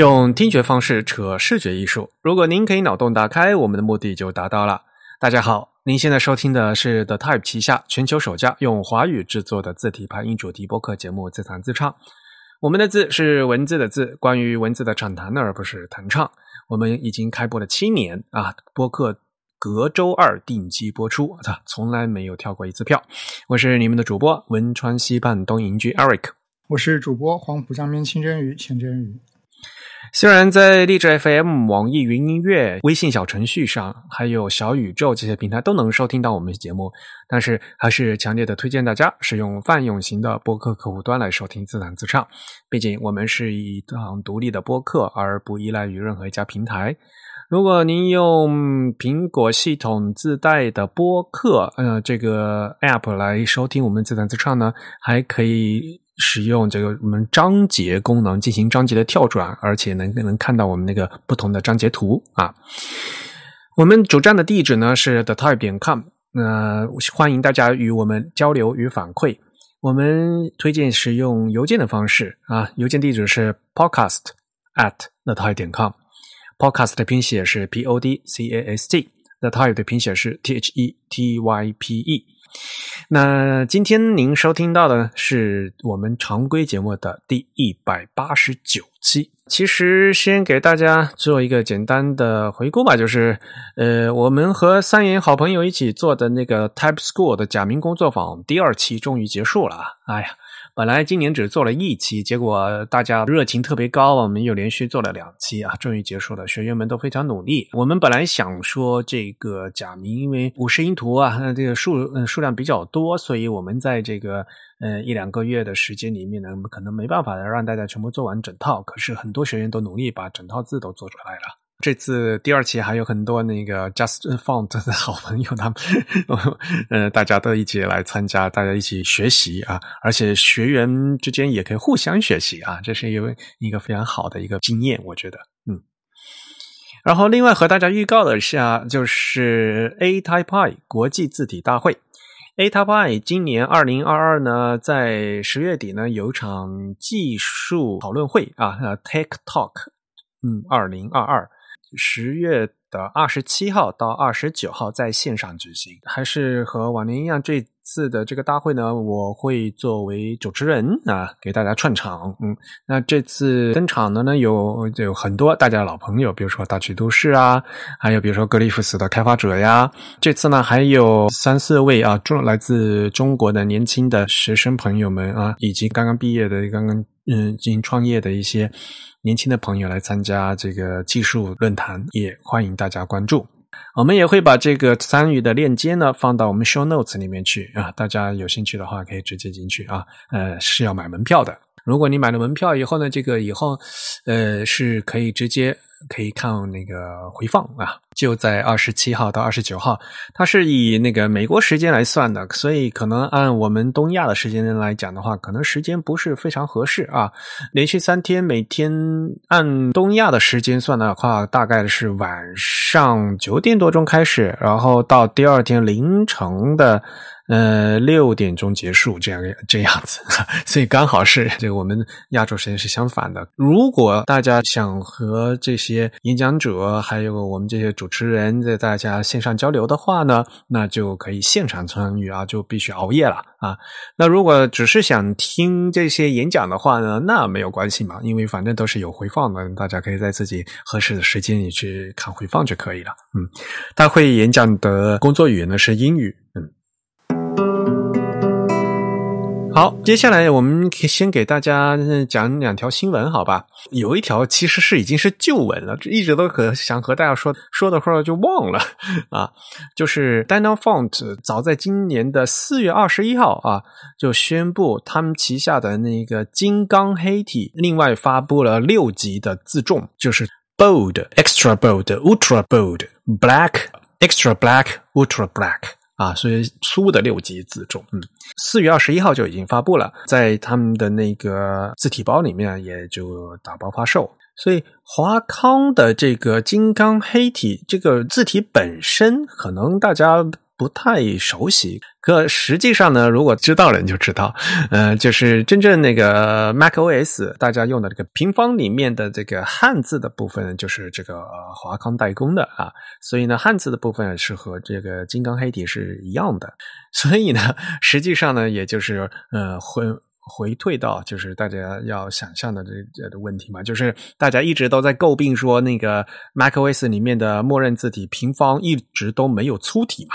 用听觉方式扯视觉艺术，如果您可以脑洞打开，我们的目的就达到了。大家好，您现在收听的是 The Type 旗下全球首家用华语制作的字体排音主题播客节目《自弹自唱》。我们的字是文字的字，关于文字的畅谈，而不是弹唱。我们已经开播了七年啊，播客隔周二定期播出，操，从来没有跳过一次票。我是你们的主播汶川西畔东营居 Eric，我是主播黄浦江边清蒸鱼钱真鱼。虽然在荔枝 FM、网易云音乐、微信小程序上，还有小宇宙这些平台都能收听到我们的节目，但是还是强烈的推荐大家使用泛用型的播客客户端来收听自弹自唱。毕竟我们是一档独立的播客，而不依赖于任何一家平台。如果您用苹果系统自带的播客，呃，这个 App 来收听我们自弹自唱呢，还可以。使用这个我们章节功能进行章节的跳转，而且能能看到我们那个不同的章节图啊。我们主站的地址呢是 the type 点 com，那欢迎大家与我们交流与反馈。我们推荐使用邮件的方式啊，邮件地址是 podcast at the type 点 com，podcast 的拼写是 p o d c a s t，the type 的拼写是 t h e t y p e。那今天您收听到的是我们常规节目的第一百八十九期。其实先给大家做一个简单的回顾吧，就是呃，我们和三言好朋友一起做的那个 Type School 的假名工作坊第二期终于结束了。哎呀！本来今年只做了一期，结果大家热情特别高，我们又连续做了两期啊，终于结束了。学员们都非常努力。我们本来想说这个假名，因为五十音图啊，这个数嗯数量比较多，所以我们在这个嗯一两个月的时间里面呢，可能没办法让大家全部做完整套。可是很多学员都努力把整套字都做出来了。这次第二期还有很多那个 Just Font 的 好朋友，他们呃，大家都一起来参加，大家一起学习啊，而且学员之间也可以互相学习啊，这是一个一个非常好的一个经验，我觉得，嗯。然后另外和大家预告的是，就是 A Type I 国际字体大会，A Type I 今年二零二二呢，在十月底呢有场技术讨论会啊，Tech Talk，嗯，二零二二。十月的二十七号到二十九号在线上举行，还是和往年一样，这次的这个大会呢，我会作为主持人啊，给大家串场。嗯，那这次登场的呢，有有很多大家的老朋友，比如说大曲都市啊，还有比如说格里夫斯的开发者呀。这次呢，还有三四位啊，中来自中国的年轻的学生朋友们啊，以及刚刚毕业的、刚刚嗯进行创业的一些。年轻的朋友来参加这个技术论坛，也欢迎大家关注。我们也会把这个参与的链接呢放到我们 show notes 里面去啊，大家有兴趣的话可以直接进去啊。呃，是要买门票的。如果你买了门票以后呢，这个以后呃是可以直接。可以看那个回放啊，就在二十七号到二十九号，它是以那个美国时间来算的，所以可能按我们东亚的时间来讲的话，可能时间不是非常合适啊。连续三天，每天按东亚的时间算的话，大概是晚上九点多钟开始，然后到第二天凌晨的。呃，六点钟结束，这样这样子，所以刚好是这个我们亚洲时间是相反的。如果大家想和这些演讲者还有我们这些主持人在大家线上交流的话呢，那就可以现场参与啊，就必须熬夜了啊。那如果只是想听这些演讲的话呢，那没有关系嘛，因为反正都是有回放的，大家可以在自己合适的时间里去看回放就可以了。嗯，大会演讲的工作语言呢是英语。好，接下来我们先给大家讲两条新闻，好吧？有一条其实是已经是旧闻了，这一直都可想和大家说说的会儿就忘了 啊。就是 Dynafont 早在今年的四月二十一号啊，就宣布他们旗下的那个金刚黑体另外发布了六级的自重，就是 Bold、Extra Bold、Ultra Bold、Black、Extra Black、Ultra Black。啊，所以粗的六级自重，嗯，四月二十一号就已经发布了，在他们的那个字体包里面也就打包发售。所以华康的这个金刚黑体这个字体本身，可能大家不太熟悉。可实际上呢，如果知道人就知道，呃，就是真正那个 Mac OS 大家用的这个平方里面的这个汉字的部分，就是这个华康代工的啊。所以呢，汉字的部分是和这个金刚黑体是一样的。所以呢，实际上呢，也就是呃，回回退到就是大家要想象的这这的问题嘛，就是大家一直都在诟病说那个 Mac OS 里面的默认字体平方一直都没有粗体嘛。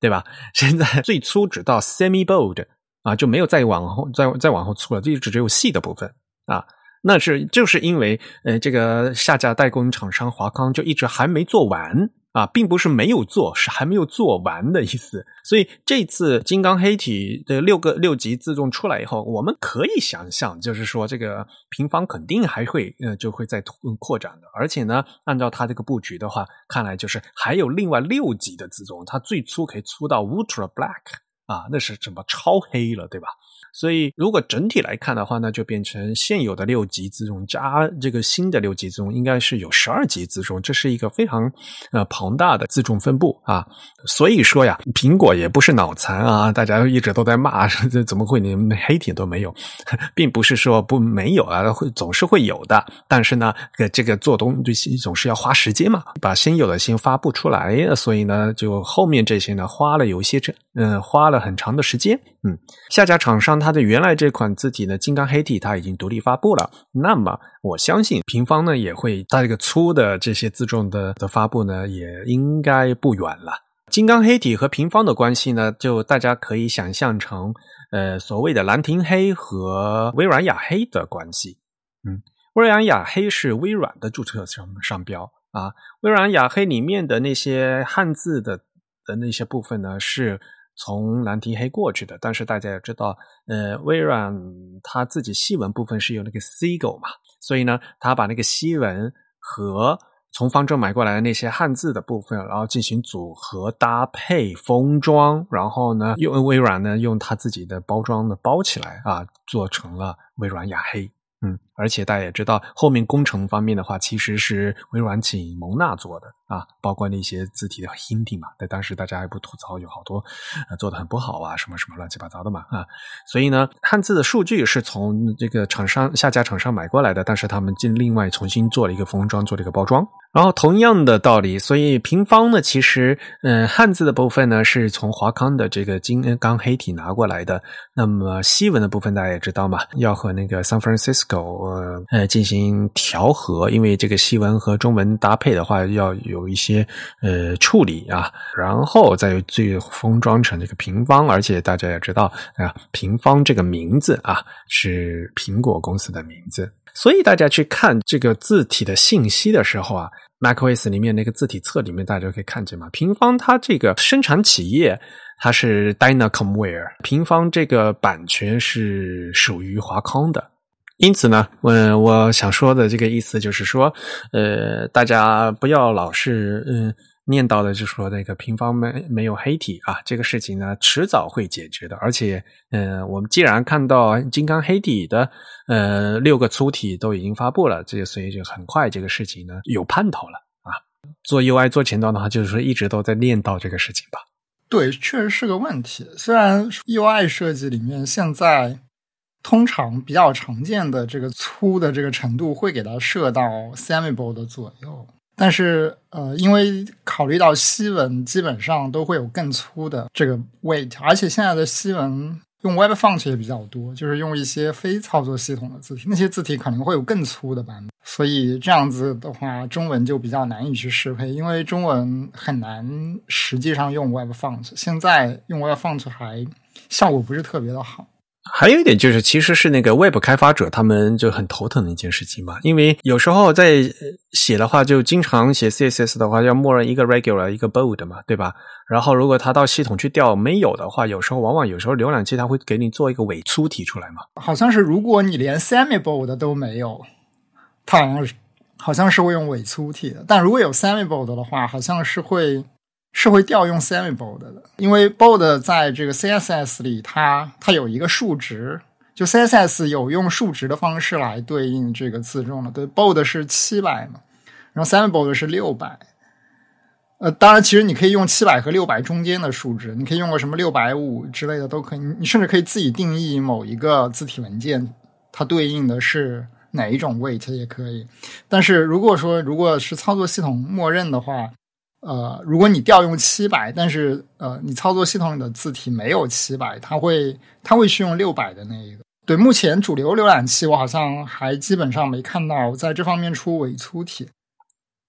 对吧？现在最粗只到 semi bold 啊，就没有再往后再再往后粗了，就只有细的部分啊。那是就是因为呃，这个下架代工厂商华康就一直还没做完。啊，并不是没有做，是还没有做完的意思。所以这次金刚黑体的六个六级自重出来以后，我们可以想象，就是说这个平方肯定还会呃就会再扩展的。而且呢，按照它这个布局的话，看来就是还有另外六级的自重，它最粗可以粗到 Ultra Black 啊，那是什么超黑了，对吧？所以，如果整体来看的话，那就变成现有的六级自重加这个新的六级自重，应该是有十二级自重，这是一个非常呃庞大的自重分布啊。所以说呀，苹果也不是脑残啊，大家一直都在骂，这 怎么会连黑体都没有？并不是说不没有啊，会总是会有的。但是呢，这个做东西总是要花时间嘛，把先有的先发布出来，所以呢，就后面这些呢，花了有一些这嗯，花了很长的时间。嗯，下家厂商。它的原来这款字体呢，金刚黑体它已经独立发布了。那么我相信平方呢也会它这个粗的这些自重的的发布呢，也应该不远了。金刚黑体和平方的关系呢，就大家可以想象成呃所谓的兰亭黑和微软雅黑的关系。嗯，微软雅黑是微软的注册商商标啊，微软雅黑里面的那些汉字的的那些部分呢是。从蓝提黑过去的，但是大家也知道，呃，微软它自己西文部分是有那个 Seagull 嘛，所以呢，它把那个西文和从方正买过来的那些汉字的部分，然后进行组合搭配封装，然后呢，用微软呢用它自己的包装的包起来啊，做成了微软雅黑。嗯，而且大家也知道，后面工程方面的话，其实是微软请蒙纳做的啊，包括那些字体的 Hindi 嘛，在当时大家还不吐槽，有好多呃做的很不好啊，什么什么乱七八糟的嘛啊，所以呢，汉字的数据是从这个厂商下家厂商买过来的，但是他们进另外重新做了一个封装，做了一个包装。然后同样的道理，所以平方呢，其实嗯，汉字的部分呢是从华康的这个金刚黑体拿过来的。那么西文的部分大家也知道嘛，要和那个 San Francisco 呃呃进行调和，因为这个西文和中文搭配的话，要有一些呃处理啊，然后再最封装成这个平方。而且大家也知道啊，平方这个名字啊是苹果公司的名字。所以大家去看这个字体的信息的时候啊，macOS 里面那个字体册里面，大家可以看见嘛。平方它这个生产企业它是 Dynacomware，平方这个版权是属于华康的。因此呢，嗯，我想说的这个意思就是说，呃，大家不要老是嗯。念叨的就是说那个平方没没有黑体啊，这个事情呢迟早会解决的。而且，嗯，我们既然看到金刚黑体的呃六个粗体都已经发布了，这所以就很快这个事情呢有盼头了啊。做 UI 做前端的话，就是说一直都在念叨这个事情吧。对，确实是个问题。虽然 UI 设计里面现在通常比较常见的这个粗的这个程度会给它设到 semi-bold 的左右。但是，呃，因为考虑到西文基本上都会有更粗的这个 weight，而且现在的西文用 Web Font 也比较多，就是用一些非操作系统的字体，那些字体可能会有更粗的版本。所以这样子的话，中文就比较难以去适配，因为中文很难实际上用 Web Font。现在用 Web Font 还效果不是特别的好。还有一点就是，其实是那个 Web 开发者他们就很头疼的一件事情嘛，因为有时候在写的话，就经常写 CSS 的话，要默认一个 Regular 一个 Bold 嘛，对吧？然后如果他到系统去调没有的话，有时候往往有时候浏览器它会给你做一个伪粗体出来嘛。好像是如果你连 Semi Bold 都没有，它好像是好像是会用伪粗体的，但如果有 Semi Bold 的话，好像是会。是会调用 semi bold 的，因为 bold 在这个 CSS 里，它它有一个数值，就 CSS 有用数值的方式来对应这个自重的。对，bold 是七百嘛，然后 semi bold 是六百，呃，当然，其实你可以用七百和六百中间的数值，你可以用个什么六百五之类的都可以。你甚至可以自己定义某一个字体文件，它对应的是哪一种 weight 也可以。但是如果说如果是操作系统默认的话，呃，如果你调用七百，但是呃，你操作系统里的字体没有七百，它会它会去用六百的那一个。对，目前主流浏览器我好像还基本上没看到在这方面出伪粗体。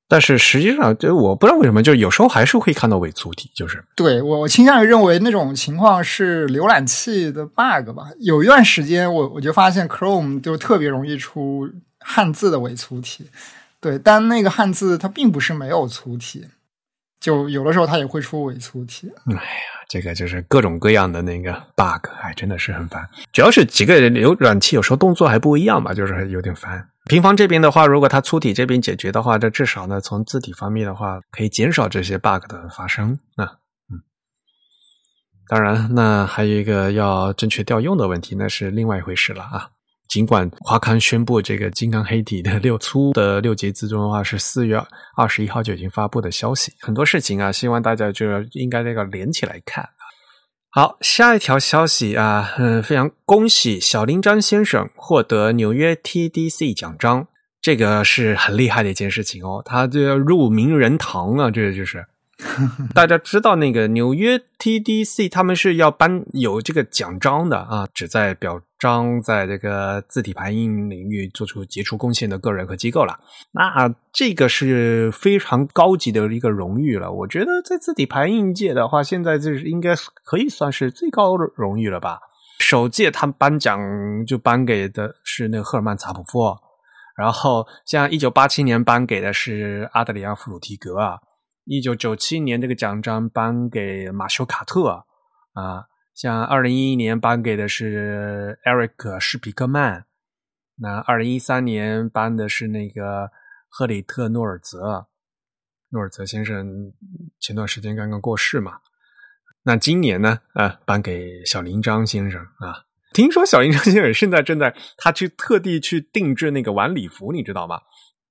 但是实际上，就我不知道为什么，就有时候还是会看到伪粗体。就是对我，我倾向于认为那种情况是浏览器的 bug 吧。有一段时间，我我就发现 Chrome 就特别容易出汉字的伪粗体。对，但那个汉字它并不是没有粗体，就有的时候它也会出伪粗体。哎呀，这个就是各种各样的那个 bug，哎，真的是很烦。主要是几个浏览器有时候动作还不一样吧，就是有点烦。平方这边的话，如果它粗体这边解决的话，这至少呢，从字体方面的话，可以减少这些 bug 的发生啊。嗯，当然，那还有一个要正确调用的问题，那是另外一回事了啊。尽管华康宣布这个金刚黑体的六粗的六节自动化是四月二十一号就已经发布的消息，很多事情啊，希望大家就应该那个连起来看。好，下一条消息啊，嗯，非常恭喜小林章先生获得纽约 TDC 奖章，这个是很厉害的一件事情哦，他就要入名人堂啊，这个就是。大家知道那个纽约 TDC 他们是要颁有这个奖章的啊，旨在表彰在这个字体排印领域做出杰出贡献的个人和机构了。那这个是非常高级的一个荣誉了。我觉得在字体排印界的话，现在这应该可以算是最高的荣誉了吧。首届他颁奖就颁给的是那个赫尔曼查普夫，然后像一九八七年颁给的是阿德里安弗鲁提格啊。一九九七年，这个奖章颁给马修卡特啊，像二零一一年颁给的是艾瑞克施皮克曼，那二零一三年颁的是那个赫里特诺尔泽，诺尔泽先生前段时间刚刚过世嘛，那今年呢，啊，颁给小林章先生啊，听说小林章先生现在正在他去特地去定制那个晚礼服，你知道吗？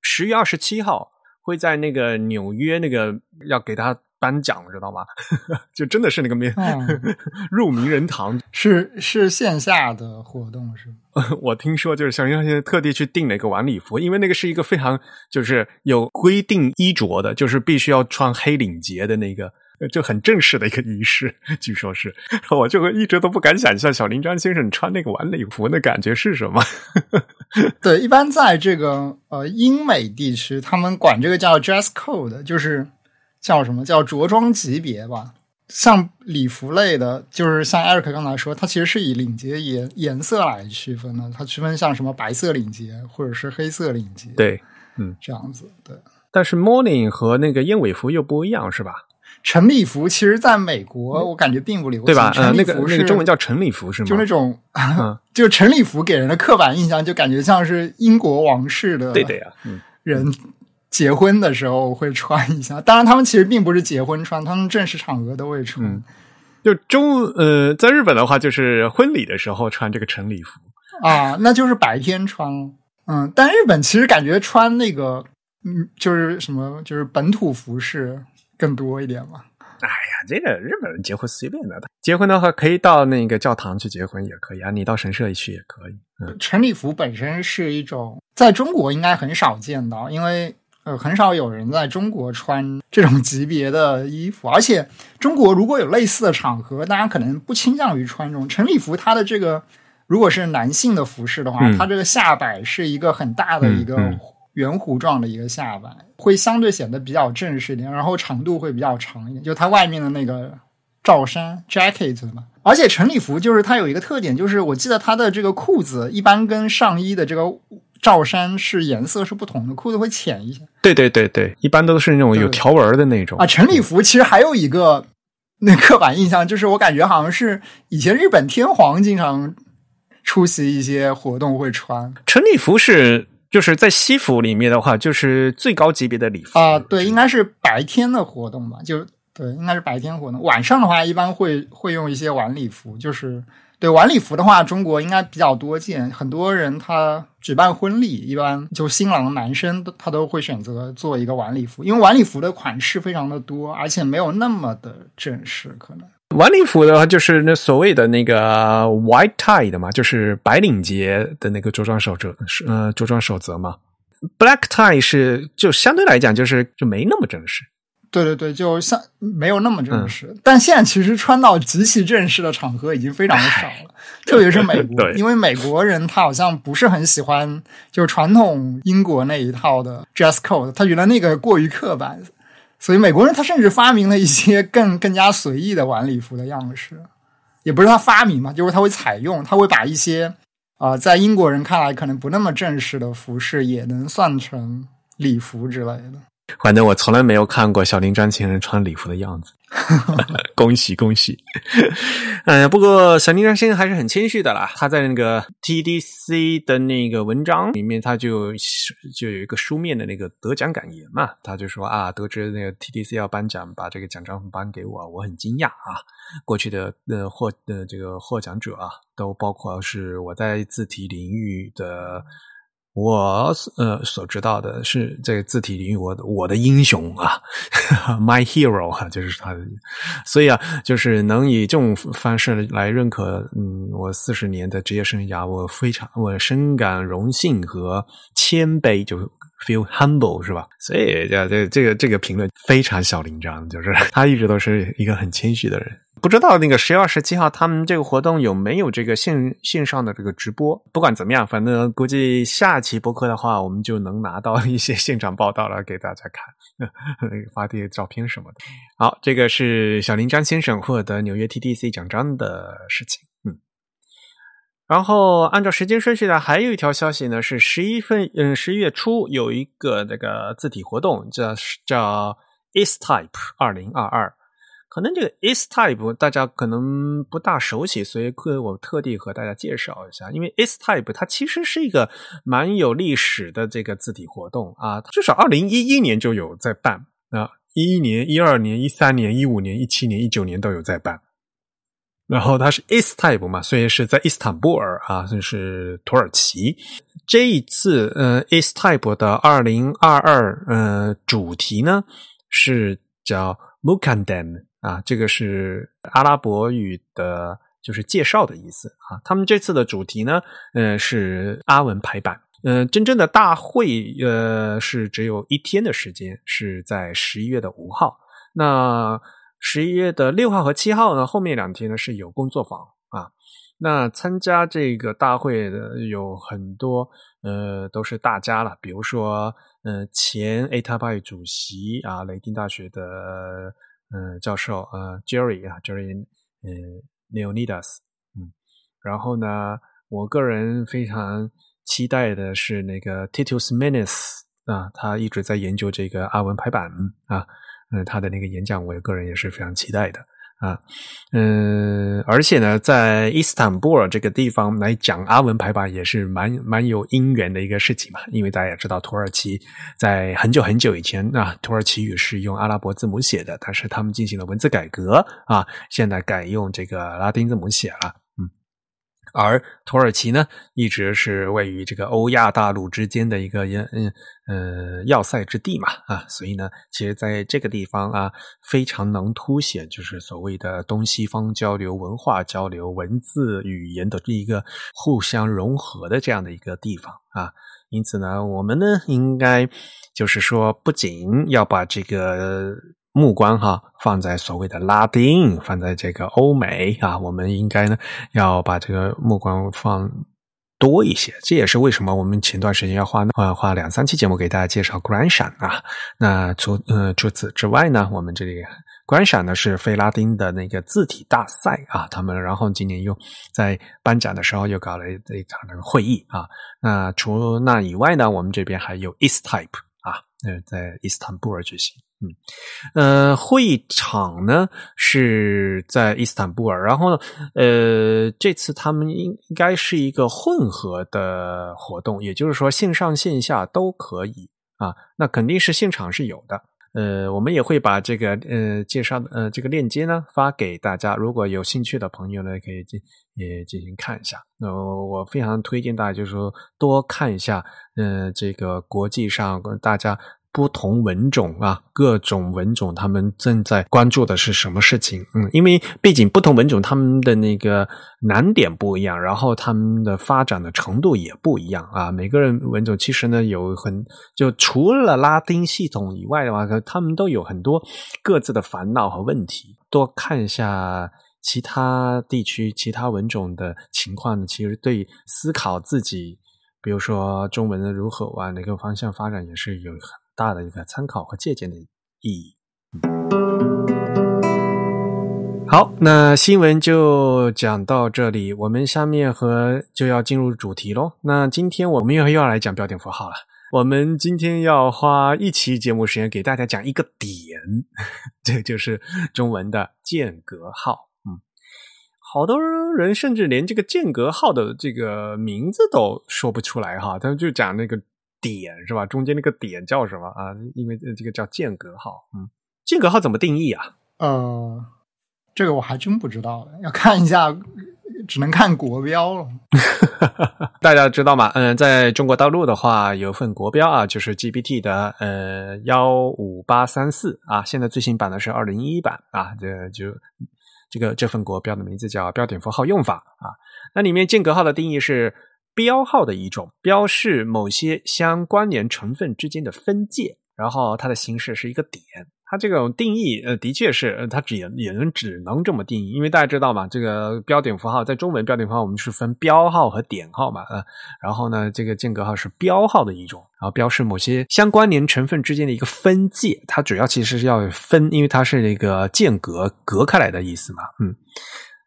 十月二十七号。会在那个纽约那个要给他颁奖，知道吗？就真的是那个面 入名人堂，是是线下的活动是吗？我听说就是小林现在特地去订了一个晚礼服，因为那个是一个非常就是有规定衣着的，就是必须要穿黑领结的那个。就很正式的一个仪式，据说是，我就一直都不敢想象小林章先生穿那个晚礼服的感觉是什么。对，一般在这个呃英美地区，他们管这个叫 dress code，就是叫什么叫着装级别吧。像礼服类的，就是像艾瑞克刚才说，它其实是以领结颜颜色来区分的，它区分像什么白色领结或者是黑色领结。对，嗯，这样子。对，但是 morning 和那个燕尾服又不一样，是吧？晨礼服其实在美国，我感觉并不流行，对吧？呃，那个那个中文叫陈礼服是吗？就那种，就陈礼服给人的刻板印象，就感觉像是英国王室的对的呀，人结婚的时候会穿一下。当然，他们其实并不是结婚穿，他们正式场合都会穿。就中呃，在日本的话，就是婚礼的时候穿这个晨礼服啊，那就是白天穿。嗯，但日本其实感觉穿那个，嗯，就是什么，就是本土服饰。更多一点嘛？哎呀，这个日本人结婚随便的，结婚的话可以到那个教堂去结婚也可以啊，你到神社里去也可以。嗯，晨礼服本身是一种在中国应该很少见到，因为呃很少有人在中国穿这种级别的衣服，而且中国如果有类似的场合，大家可能不倾向于穿这种晨礼服。它的这个如果是男性的服饰的话，它这个下摆是一个很大的一个。圆弧状的一个下摆，会相对显得比较正式一点，然后长度会比较长一点，就它外面的那个罩衫 jacket 嘛。而且晨礼服就是它有一个特点，就是我记得它的这个裤子一般跟上衣的这个罩衫是颜色是不同的，裤子会浅一些。对对对对，一般都是那种有条纹的那种啊。晨礼服其实还有一个那刻板印象，就是我感觉好像是以前日本天皇经常出席一些活动会穿晨礼服是。就是在西服里面的话，就是最高级别的礼服啊，对，应该是白天的活动吧，就对，应该是白天活动。晚上的话，一般会会用一些晚礼服，就是对晚礼服的话，中国应该比较多见。很多人他举办婚礼，一般就新郎男生他都会选择做一个晚礼服，因为晚礼服的款式非常的多，而且没有那么的正式。可能晚礼服的话，就是那所谓的那个 white tie 的嘛，就是白领节的那个着装守则，呃，着装守则嘛。black tie 是就相对来讲就是就没那么正式。对对对，就像没有那么正式，但现在其实穿到极其正式的场合已经非常的少了，特别是美国，因为美国人他好像不是很喜欢就是传统英国那一套的 dress code，他觉得那个过于刻板，所以美国人他甚至发明了一些更更加随意的晚礼服的样式，也不是他发明嘛，就是他会采用，他会把一些啊在英国人看来可能不那么正式的服饰也能算成礼服之类的。反正我从来没有看过小林张情人穿礼服的样子，恭 喜恭喜！嗯，不过小林张先生还是很谦虚的啦。他在那个 TDC 的那个文章里面，他就就有一个书面的那个得奖感言嘛，他就说啊，得知那个 TDC 要颁奖，把这个奖章颁给我，我很惊讶啊。过去的呃获呃这个获奖者啊，都包括是我在字体领域的。我呃所知道的是，这个字体领域，我我的英雄啊，my hero 哈，就是他的，所以啊，就是能以这种方式来认可，嗯，我四十年的职业生涯，我非常我深感荣幸和谦卑，就 feel humble 是吧？所以这这这个这个评论非常小林章，就是 他一直都是一个很谦虚的人。不知道那个十月二十七号他们这个活动有没有这个线线上的这个直播？不管怎么样，反正估计下期播客的话，我们就能拿到一些现场报道了，给大家看，发些照片什么的。好，这个是小林张先生获得纽约 TDC 奖章的事情。嗯，然后按照时间顺序呢，还有一条消息呢，是十一份嗯十一月初有一个那个字体活动，叫叫 East Type 二零二二。可能这个 ISType 大家可能不大熟悉，所以我特地和大家介绍一下。因为 ISType 它其实是一个蛮有历史的这个字体活动啊，至少二零一一年就有在办啊，一一年、一二年、一三年、一五年、一七年、一九年都有在办。然后它是 ISType 嘛，所以是在伊斯坦布尔啊，就是土耳其。这一次呃，ISType 的二零二二呃主题呢是叫 Mukandem。啊，这个是阿拉伯语的，就是介绍的意思啊。他们这次的主题呢，呃，是阿文排版。嗯，真正的大会，呃，是只有一天的时间，是在十一月的五号。那十一月的六号和七号呢，后面两天呢是有工作坊啊。那参加这个大会的有很多，呃，都是大家了，比如说，呃，前 A 塔拜主席啊，雷丁大学的。嗯，教授，呃，Jerry 啊，Jerry，呃，Leonidas，嗯，然后呢，我个人非常期待的是那个 Titus Menis 啊，他一直在研究这个阿文排版啊，嗯，他的那个演讲，我个人也是非常期待的。啊，嗯，而且呢，在伊斯坦布尔这个地方来讲阿文排版也是蛮蛮有因缘的一个事情嘛。因为大家也知道，土耳其在很久很久以前啊，土耳其语是用阿拉伯字母写的，但是他们进行了文字改革啊，现在改用这个拉丁字母写了。而土耳其呢，一直是位于这个欧亚大陆之间的一个嗯呃要塞之地嘛啊，所以呢，其实在这个地方啊，非常能凸显就是所谓的东西方交流、文化交流、文字语言的这一个互相融合的这样的一个地方啊。因此呢，我们呢应该就是说，不仅要把这个。目光哈放在所谓的拉丁，放在这个欧美啊，我们应该呢要把这个目光放多一些。这也是为什么我们前段时间要花花花两三期节目给大家介绍 Grand 啊。那除呃除此之外呢，我们这里 Grand 呢是非拉丁的那个字体大赛啊，他们然后今年又在颁奖的时候又搞了一场那个会议啊。那除那以外呢，我们这边还有 East Type 啊，呃，在伊斯坦布尔举行。嗯，呃，会场呢是在伊斯坦布尔，然后呢，呃，这次他们应该是一个混合的活动，也就是说线上线下都可以啊。那肯定是现场是有的。呃，我们也会把这个呃介绍的呃这个链接呢发给大家，如果有兴趣的朋友呢，可以进也进行看一下。那我非常推荐大家，就是说多看一下，呃，这个国际上大家。不同文种啊，各种文种，他们正在关注的是什么事情？嗯，因为毕竟不同文种他们的那个难点不一样，然后他们的发展的程度也不一样啊。每个人文种其实呢有很就除了拉丁系统以外的话，他们都有很多各自的烦恼和问题。多看一下其他地区、其他文种的情况，其实对思考自己，比如说中文的如何往哪个方向发展，也是有很。大的一个参考和借鉴的意义。好，那新闻就讲到这里，我们下面和就要进入主题喽。那今天我们又又要来讲标点符号了。我们今天要花一期节目时间给大家讲一个点，这就是中文的间隔号。嗯，好多人甚至连这个间隔号的这个名字都说不出来哈，他们就讲那个。点是吧？中间那个点叫什么啊？因为这个叫间隔号。嗯，间隔号怎么定义啊？呃，这个我还真不知道，要看一下，只能看国标了。大家知道吗？嗯，在中国大陆的话，有份国标啊，就是 GPT 的呃幺五八三四啊。现在最新版的是二零一一版啊。这就这个这份国标的名字叫标点符号用法啊。那里面间隔号的定义是。标号的一种，标示某些相关联成分之间的分界，然后它的形式是一个点。它这种定义，呃，的确是，它只也能只能这么定义，因为大家知道嘛，这个标点符号在中文标点符号我们是分标号和点号嘛，呃，然后呢，这个间隔号是标号的一种，然后标示某些相关联成分之间的一个分界，它主要其实是要分，因为它是那个间隔隔开来的意思嘛，嗯。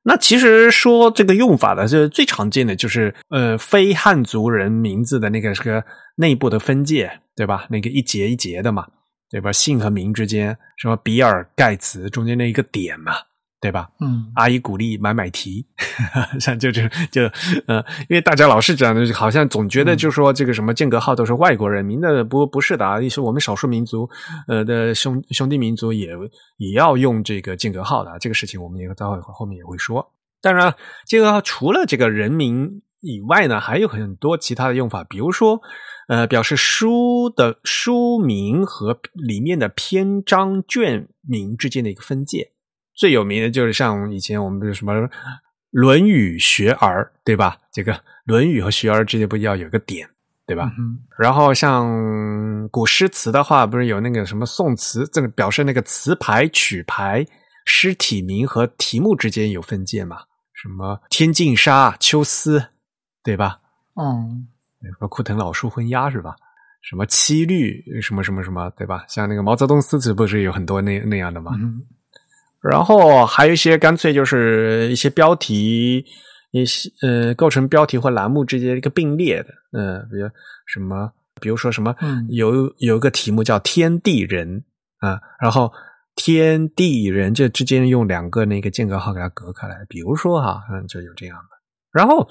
那其实说这个用法的，是最常见的就是呃，非汉族人名字的那个是个内部的分界，对吧？那个一节一节的嘛，对吧？姓和名之间，什么比尔盖茨中间那一个点嘛。对吧？嗯，阿姨鼓励买买提，像就就就呃，因为大家老是讲的，好像总觉得就说这个什么间隔号都是外国人民的，不不是的啊，是我们少数民族呃的兄兄弟民族也也要用这个间隔号的这个事情，我们也待会后面也会说。当然，间隔号除了这个人名以外呢，还有很多其他的用法，比如说呃，表示书的书名和里面的篇章卷名之间的一个分界。最有名的就是像以前我们的什么《论语》学而，对吧？这个《论语》和学而之间不要有个点，对吧？然后像古诗词的话，不是有那个什么宋词，这个表示那个词牌、曲牌、诗体名和题目之间有分界嘛？什么“天净沙”“秋思”，对吧？嗯，什么“枯藤老树昏鸦”是吧？什么“七律”什么什么什么，对吧？像那个毛泽东诗词不是有很多那那样的吗？然后还有一些干脆就是一些标题，一些呃构成标题或栏目之间一个并列的，嗯，比如什么，比如说什么，有有一个题目叫“天地人”啊，然后“天地人”这之间用两个那个间隔号给它隔开来，比如说哈，嗯，就有这样的。然后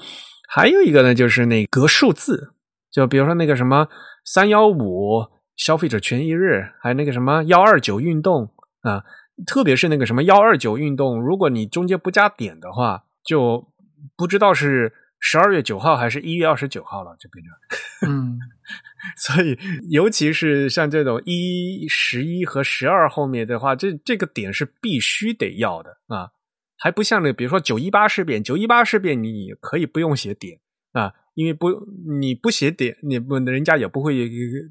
还有一个呢，就是那隔数字，就比如说那个什么“三幺五”消费者权益日，还有那个什么“幺二九运动”啊。特别是那个什么幺二九运动，如果你中间不加点的话，就不知道是十二月九号还是一月二十九号了，就变成。嗯，所以尤其是像这种一十一和十二后面的话，这这个点是必须得要的啊，还不像那比如说九一八事变，九一八事变你可以不用写点啊，因为不你不写点，你不人家也不会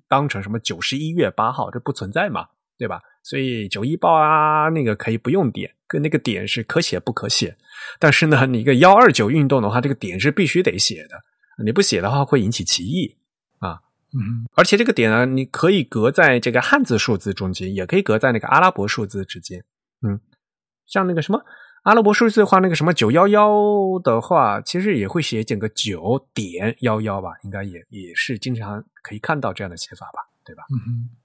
当成什么九十一月八号，这不存在嘛，对吧？所以九一报啊，那个可以不用点，跟那个点是可写不可写。但是呢，你一个幺二九运动的话，这个点是必须得写的，你不写的话会引起歧义啊。嗯，而且这个点呢，你可以隔在这个汉字数字中间，也可以隔在那个阿拉伯数字之间。嗯，像那个什么阿拉伯数字的话，那个什么九幺幺的话，其实也会写整个九点幺幺吧，应该也也是经常可以看到这样的写法吧，对吧？嗯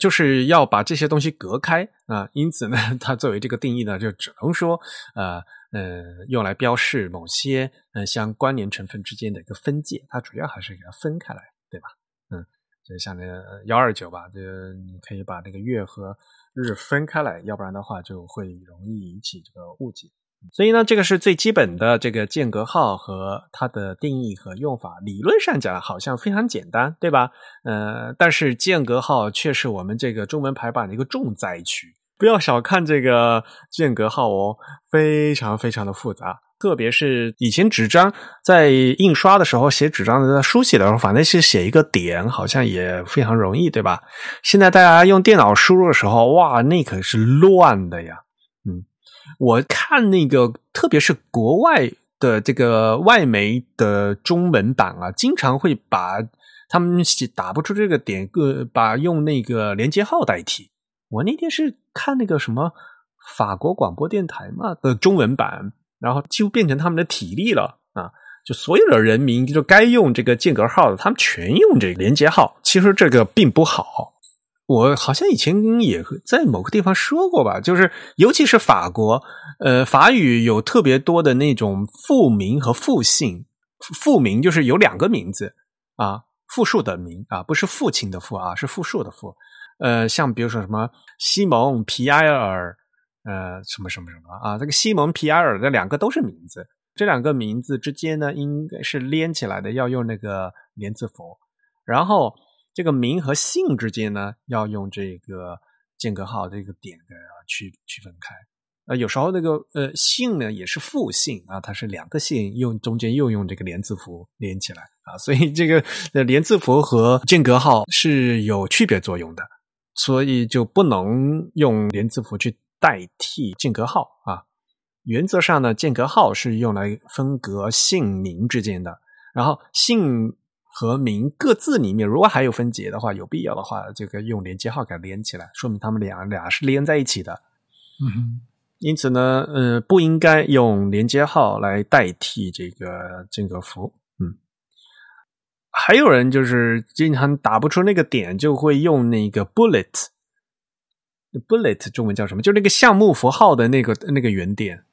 就是要把这些东西隔开啊，因此呢，它作为这个定义呢，就只能说，呃呃，用来标示某些呃相关联成分之间的一个分界，它主要还是给它分开来，对吧？嗯，就像那幺二九吧，就你可以把那个月和日分开来，要不然的话就会容易引起这个误解。所以呢，这个是最基本的这个间隔号和它的定义和用法。理论上讲，好像非常简单，对吧？呃，但是间隔号却是我们这个中文排版的一个重灾区。不要小看这个间隔号哦，非常非常的复杂。特别是以前纸张在印刷的时候写纸张的书写的时候，反正是写一个点，好像也非常容易，对吧？现在大家用电脑输入的时候，哇，那可是乱的呀。我看那个，特别是国外的这个外媒的中文版啊，经常会把他们打不出这个点，个把用那个连接号代替。我那天是看那个什么法国广播电台嘛的中文版。然后几乎变成他们的体力了啊！就所有的人民，就该用这个间隔号的，他们全用这个连接号。其实这个并不好。我好像以前也在某个地方说过吧，就是尤其是法国，呃，法语有特别多的那种复名和复姓。复名就是有两个名字啊，复数的名啊，不是父亲的父啊，是复数的复。呃，像比如说什么西蒙、皮埃尔。呃，什么什么什么啊？这个西蒙皮埃尔这两个都是名字，这两个名字之间呢，应该是连起来的，要用那个连字符。然后这个名和姓之间呢，要用这个间隔号这个点的区区分开。呃，有时候那个呃姓呢也是复姓啊，它是两个姓用中间又用这个连字符连起来啊，所以这个连字符和间隔号是有区别作用的，所以就不能用连字符去。代替间隔号啊，原则上呢，间隔号是用来分隔姓名之间的。然后姓和名各自里面，如果还有分节的话，有必要的话，这个用连接号给连起来，说明他们俩俩是连在一起的。嗯哼，因此呢，呃，不应该用连接号来代替这个间隔符。嗯，还有人就是经常打不出那个点，就会用那个 bullet。bullet 中文叫什么？就那个项目符号的那个那个原点，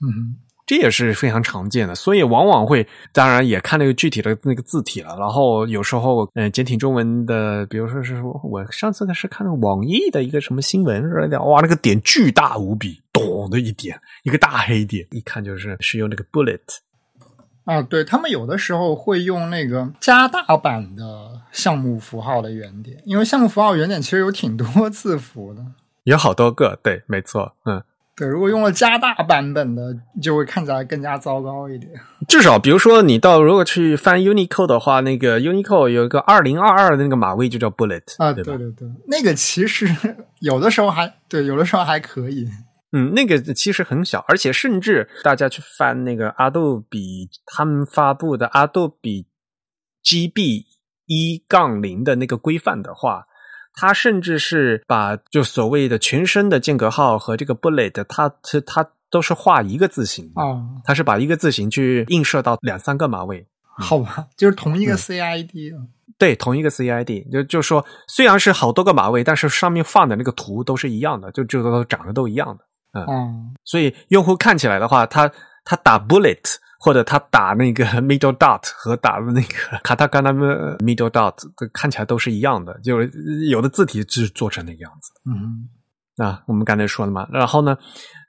嗯，这也是非常常见的，所以往往会，当然也看那个具体的那个字体了。然后有时候，嗯，简体中文的，比如说是我上次是看那个网易的一个什么新闻之类的，哇，那个点巨大无比，咚的一点，一个大黑点，一看就是是用那个 bullet。啊，对他们有的时候会用那个加大版的项目符号的原点，因为项目符号原点其实有挺多字符的，有好多个，对，没错，嗯，对，如果用了加大版本的，就会看起来更加糟糕一点。至少，比如说你到如果去翻 Unicode 的话，那个 Unicode 有一个二零二二的那个码位就叫 Bullet 啊，对对对，那个其实有的时候还对，有的时候还可以。嗯，那个其实很小，而且甚至大家去翻那个阿杜比他们发布的阿杜比 GB 一杠零的那个规范的话，它甚至是把就所谓的全身的间隔号和这个 bullet，它它它都是画一个字形啊，它是把一个字形去映射到两三个码位，好吧，就是同一个 CID，对，同一个 CID，就就说虽然是好多个码位，但是上面放的那个图都是一样的，就就都长得都一样的。嗯，所以用户看起来的话，他他打 bullet 或者他打那个 middle dot 和打的那个卡塔干那么 middle dot，看起来都是一样的，就是有的字体是做成那个样子。嗯，啊，我们刚才说了嘛，然后呢，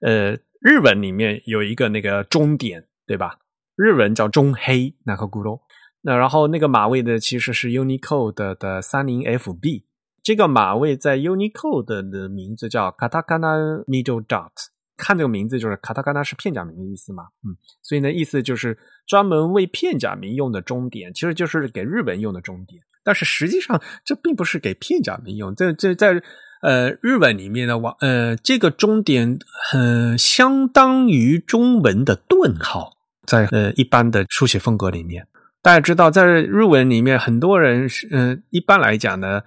呃，日文里面有一个那个中点，对吧？日文叫中黑那个咕噜，那然后那个码位的其实是 Unicode 的三零 FB。这个码位在 Unicode 的名字叫 Katakana Middle Dot，看这个名字就是卡塔卡纳是片假名的意思嘛，嗯，所以呢意思就是专门为片假名用的中点，其实就是给日文用的中点。但是实际上这并不是给片假名用，这这在呃日文里面呢，往呃这个中点呃相当于中文的顿号，在呃一般的书写风格里面，大家知道在日文里面很多人是嗯一般来讲呢。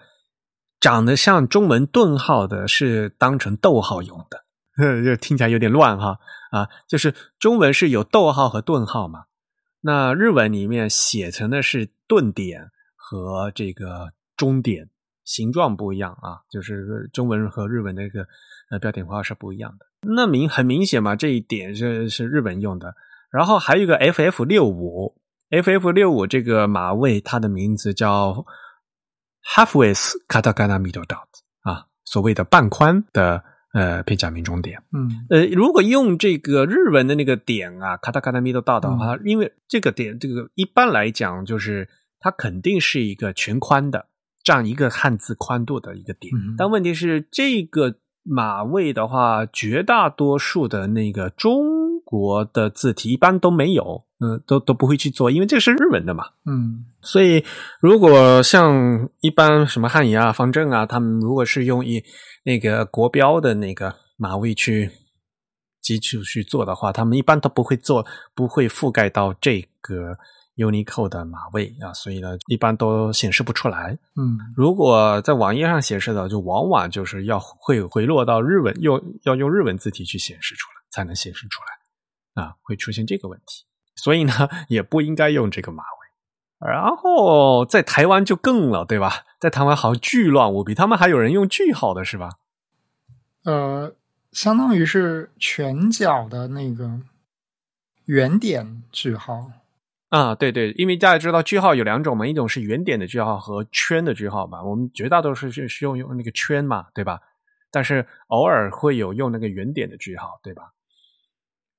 长得像中文顿号的是当成逗号用的，就听起来有点乱哈啊！就是中文是有逗号和顿号嘛，那日文里面写成的是顿点和这个中点，形状不一样啊，就是中文和日文那个呃标点符号是不一样的。那明很明显嘛，这一点是是日本用的。然后还有一个 FF 六五，FF 六五这个码位，它的名字叫。half width katakana middle dot 啊，所谓的半宽的呃片假名中点。嗯呃，如果用这个日文的那个点啊，katakana middle dot 的话，因为这个点，这个一般来讲就是它肯定是一个全宽的，占一个汉字宽度的一个点。嗯但问题是，这个马位的话，绝大多数的那个中国的字体一般都没有，嗯、都都不会去做，因为这是日文的嘛。嗯所以，如果像一般什么汉仪啊、方正啊，他们如果是用一那个国标的那个马位去基础去做的话，他们一般都不会做，不会覆盖到这个 Unicode 的码位啊，所以呢，一般都显示不出来。嗯如果在网页上显示的，就往往就是要会回落到日文，用要用日文字体去显示出来，才能显示出来啊，会出现这个问题。所以呢，也不应该用这个马尾。然后在台湾就更了，对吧？在台湾好像巨乱无比，他们还有人用句号的是吧？呃，相当于是拳脚的那个圆点句号。啊，对对，因为大家知道句号有两种嘛，一种是圆点的句号和圈的句号嘛。我们绝大多数是是用用那个圈嘛，对吧？但是偶尔会有用那个圆点的句号，对吧？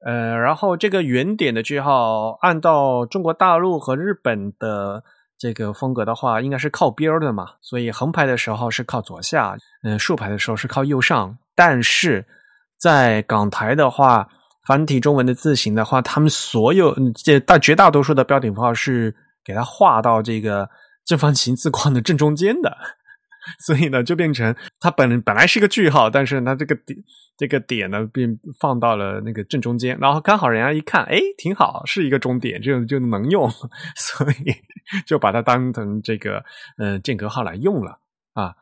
呃，然后这个圆点的句号，按照中国大陆和日本的这个风格的话，应该是靠边的嘛，所以横排的时候是靠左下，嗯、竖排的时候是靠右上。但是在港台的话，繁体中文的字形的话，他们所有这大绝大多数的标点符号是给它画到这个正方形字框的正中间的。所以呢，就变成它本本来是个句号，但是它这个点这个点呢，变放到了那个正中间，然后刚好人家一看，哎，挺好，是一个终点，就就能用，所以就把它当成这个呃间隔号来用了啊。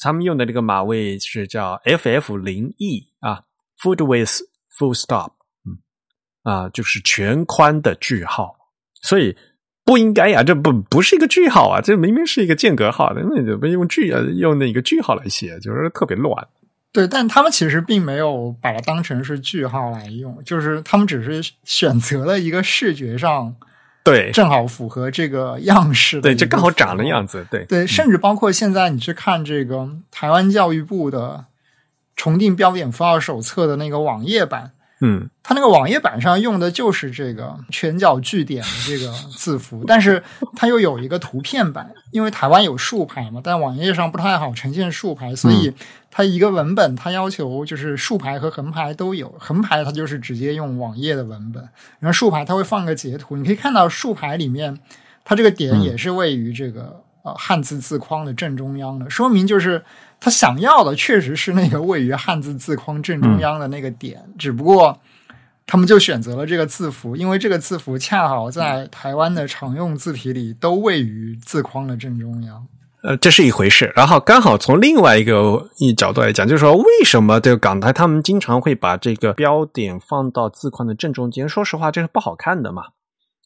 他们用的这个码位是叫 FF 零 E 啊，Foot with Full Stop，嗯啊，就是全宽的句号，所以。不应该呀、这不不是一个句号啊，这明明是一个间隔号的，那怎么用句呃用那个句号来写，就是特别乱。对，但他们其实并没有把它当成是句号来用，就是他们只是选择了一个视觉上对。正好符合这个样式的对，一个这刚好长的样子，对对，甚至包括现在你去看这个台湾教育部的重定标点符号手册的那个网页版，嗯它那个网页版上用的就是这个全角句点的这个字符，但是它又有一个图片版，因为台湾有竖排嘛，但网页上不太好呈现竖排，所以它一个文本它要求就是竖排和横排都有，横排它就是直接用网页的文本，然后竖排它会放个截图，你可以看到竖排里面它这个点也是位于这个、呃汉字字框的正中央的，说明就是。他想要的确实是那个位于汉字字框正中央的那个点，只不过他们就选择了这个字符，因为这个字符恰好在台湾的常用字体里都位于字框的正中央。呃，这是一回事。然后刚好从另外一个一角度来讲，就是说为什么这个港台他们经常会把这个标点放到字框的正中间？说实话，这是不好看的嘛。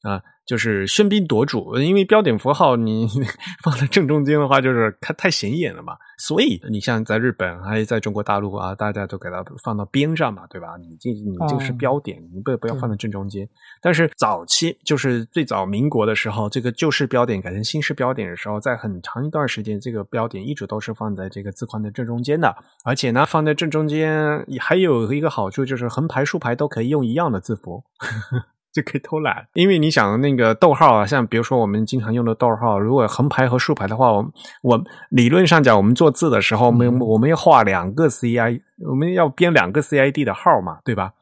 啊，就是喧宾夺主，因为标点符号你 放在正中间的话，就是太太显眼了嘛。所以你像在日本还有在中国大陆啊，大家都给它放到边上嘛，对吧？你这你这个是哦标点，你不不要放在正中间。但是早期就是最早民国的时候，这个旧式标点改成新式标点的时候，在很长一段时间，这个标点一直都是放在这个字框的正中间的。而且呢，放在正中间还有一个好处，就是横排、竖排都可以用一样的字符。就可以偷懒，因为你想那个逗号啊，像比如说我们经常用的逗号，如果横排和竖排的话，我我理论上讲，我们做字的时候，我们我们要画两个 CI，我们要编两个 CID 的号嘛，对吧？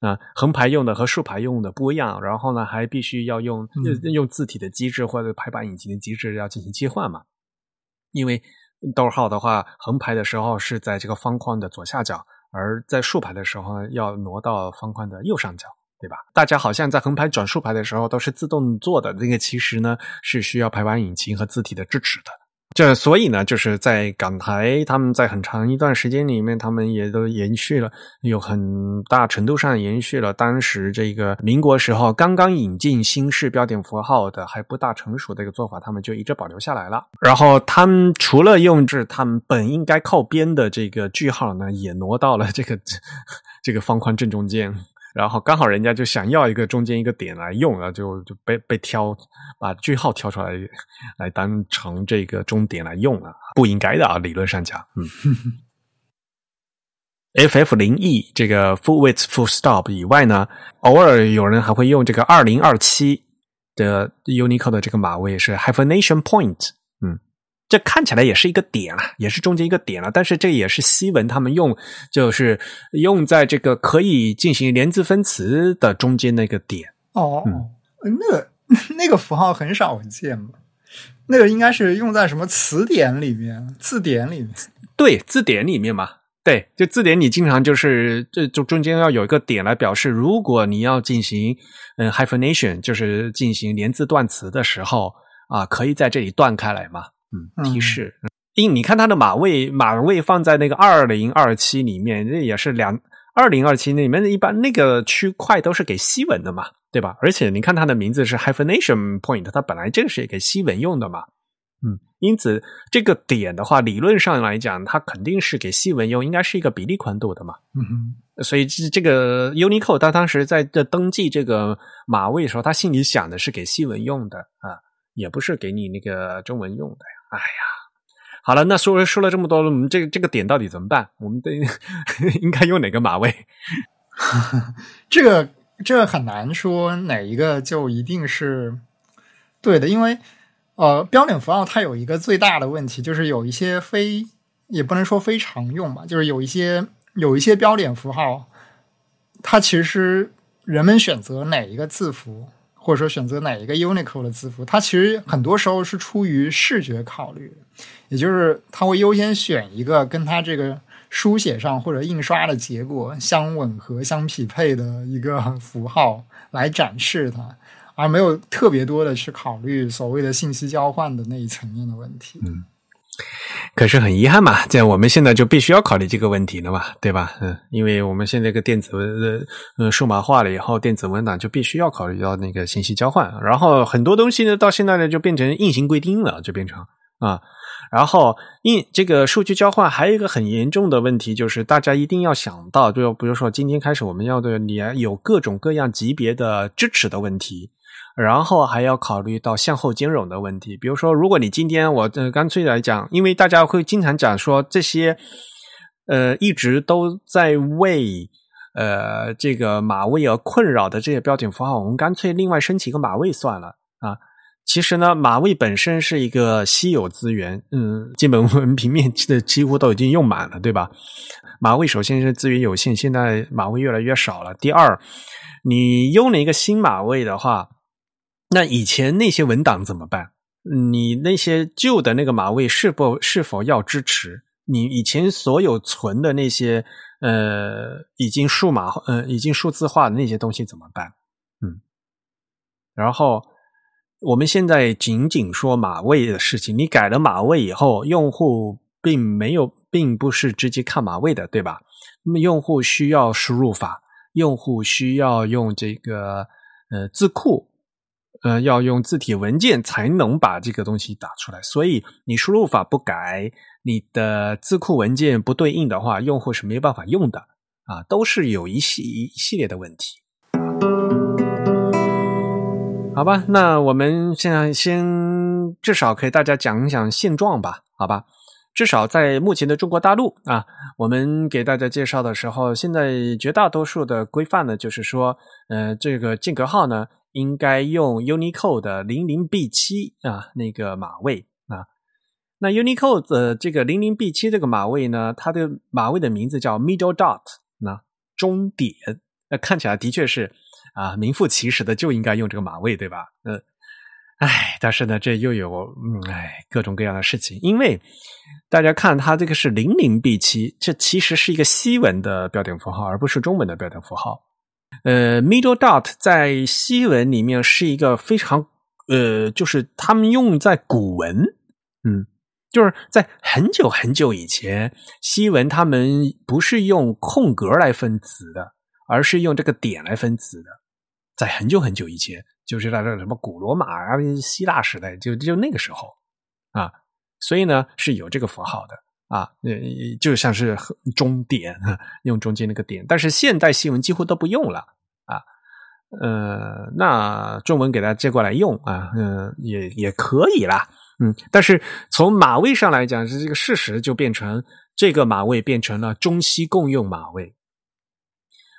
啊，横排用的和竖排用的不一样，然后呢，还必须要用、嗯用字体的机制或者排版引擎的机制要进行切换嘛。因为逗号的话，横排的时候是在这个方框的左下角，而在竖排的时候呢，要挪到方框的右上角。对吧？大家好像在横排转竖排的时候都是自动做的，这个其实呢是需要排版引擎和字体的支持的。这所以呢，就是在港台，他们在很长一段时间里面，他们也都延续了，有很大程度上延续了当时这个民国时候刚刚引进新式标点符号的还不大成熟的一个做法，他们就一直保留下来了。然后他们除了用至他们本应该靠边的这个句号呢，也挪到了这个 这个方框正中间。然后刚好人家就想要一个中间一个点来用，然后就就被被挑把句号挑出来来当成这个终点来用了，不应该的啊，理论上讲，嗯。FF 零 E 这个 full width full stop 以外呢，偶尔有人还会用这个二零二七的 Unicode 的这个码位是 hyphenation point，嗯，这看起来也是一个点了，也是中间一个点了，但是这也是西文他们用，就是用在这个可以进行连字分词的中间那个点。哦，那个 那个符号很少见嘛，那个应该是用在什么词典里面、字典里面？对，字典里面嘛。对，就字典你经常就是这就中间要有一个点来表示，如果你要进行嗯 hyphenation，就是进行连字断词的时候啊，可以在这里断开来嘛，嗯，提示。因你看它的码位，码位放在那个二零二七里面，这也是两二零二七里面一般那个区块都是给西文的嘛，对吧？而且你看它的名字是 hyphenation point，它本来这个是给西文用的嘛。嗯，因此这个点的话，理论上来讲，它肯定是给西文用，应该是一个比例宽度的嘛。嗯哼，所以这这个 Unicode 他当时在这登记这个码位的时候，他心里想的是给西文用的啊，也不是给你那个中文用的呀。哎呀，好了，那说说了这么多了，我们这个这个点到底怎么办？我们得 应该用哪个码位？这个这个很难说哪一个就一定是对的，因为。呃，标点符号它有一个最大的问题，就是有一些非也不能说非常用吧，就是有一些有一些标点符号，它其实人们选择哪一个字符，或者说选择哪一个 Unicode 的字符，它其实很多时候是出于视觉考虑，也就是它会优先选一个跟它这个书写上或者印刷的结果相吻合、相匹配的一个符号来展示它。而没有特别多的去考虑所谓的信息交换的那一层面的问题。可是很遗憾嘛，这样我们现在就必须要考虑这个问题了嘛，对吧？嗯，因为我们现在个电子文呃数码化了以后，电子文档就必须要考虑到那个信息交换，然后很多东西呢，到现在呢就变成硬性规定了，就变成啊，然后硬这个数据交换还有一个很严重的问题，就是大家一定要想到，就比如说今天开始我们要的，你有各种各样级别的支持的问题。然后还要考虑到向后兼容的问题，比如说，如果你今天我呃干脆来讲，因为大家会经常讲说这些，呃，一直都在为呃这个马位而困扰的这些标点符号，我们干脆另外申请一个马位算了啊。其实呢，马位本身是一个稀有资源，嗯，基本文平面的几乎都已经用满了，对吧？马位首先是资源有限，现在马位越来越少了。第二，你用了一个新马位的话。那以前那些文档怎么办？你那些旧的那个码位是否是否要支持？你以前所有存的那些呃已经数码呃已经数字化的那些东西怎么办？嗯，然后我们现在仅仅说码位的事情，你改了码位以后，用户并没有并不是直接看码位的，对吧？那么用户需要输入法，用户需要用这个呃字库。呃，要用字体文件才能把这个东西打出来，所以你输入法不改，你的字库文件不对应的话，用户是没办法用的啊，都是有一系一系列的问题。好吧，那我们现在先至少给大家讲一讲现状吧，好吧？至少在目前的中国大陆啊，我们给大家介绍的时候，现在绝大多数的规范呢，就是说，呃，这个间隔号呢。应该用 Unicode 的零零 B 七啊，那个码位啊。那 Unicode 的这个零零 B 七这个码位呢，它的码位的名字叫 Middle Dot，那中点。那看起来的确是啊，名副其实的就应该用这个码位，对吧？嗯，哎，但是呢，这又有嗯，哎，各种各样的事情。因为大家看它这个是零零 B 七，这其实是一个西文的标点符号，而不是中文的标点符号。呃，middle dot 在西文里面是一个非常呃，就是他们用在古文，嗯，就是在很久很久以前，西文他们不是用空格来分词的，而是用这个点来分词的。在很久很久以前，就是在这什么古罗马啊、希腊时代，就就那个时候啊，所以呢是有这个符号的啊，呃，就像是中点，用中间那个点，但是现代西文几乎都不用了啊。呃，那中文给它借过来用啊，嗯，也也可以啦，嗯，但是从马位上来讲，是这个事实就变成这个马位变成了中西共用马位。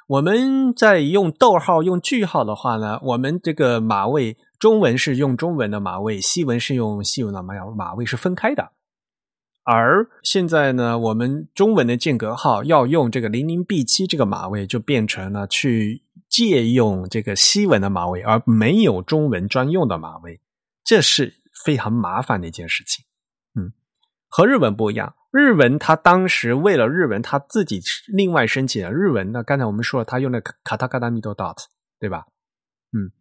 我们在用逗号、用句号的话呢，我们这个马位中文是用中文的马位，西文是用西文的马马位是分开的。而现在呢，我们中文的间隔号要用这个零零 B 七这个码位，就变成了去借用这个西文的码位，而没有中文专用的码位，这是非常麻烦的一件事情。嗯，和日文不一样。日文，它当时为了日文，它自己另外申请了日文。的刚才我们说了，他用了卡塔卡达米多 dot，对吧？嗯，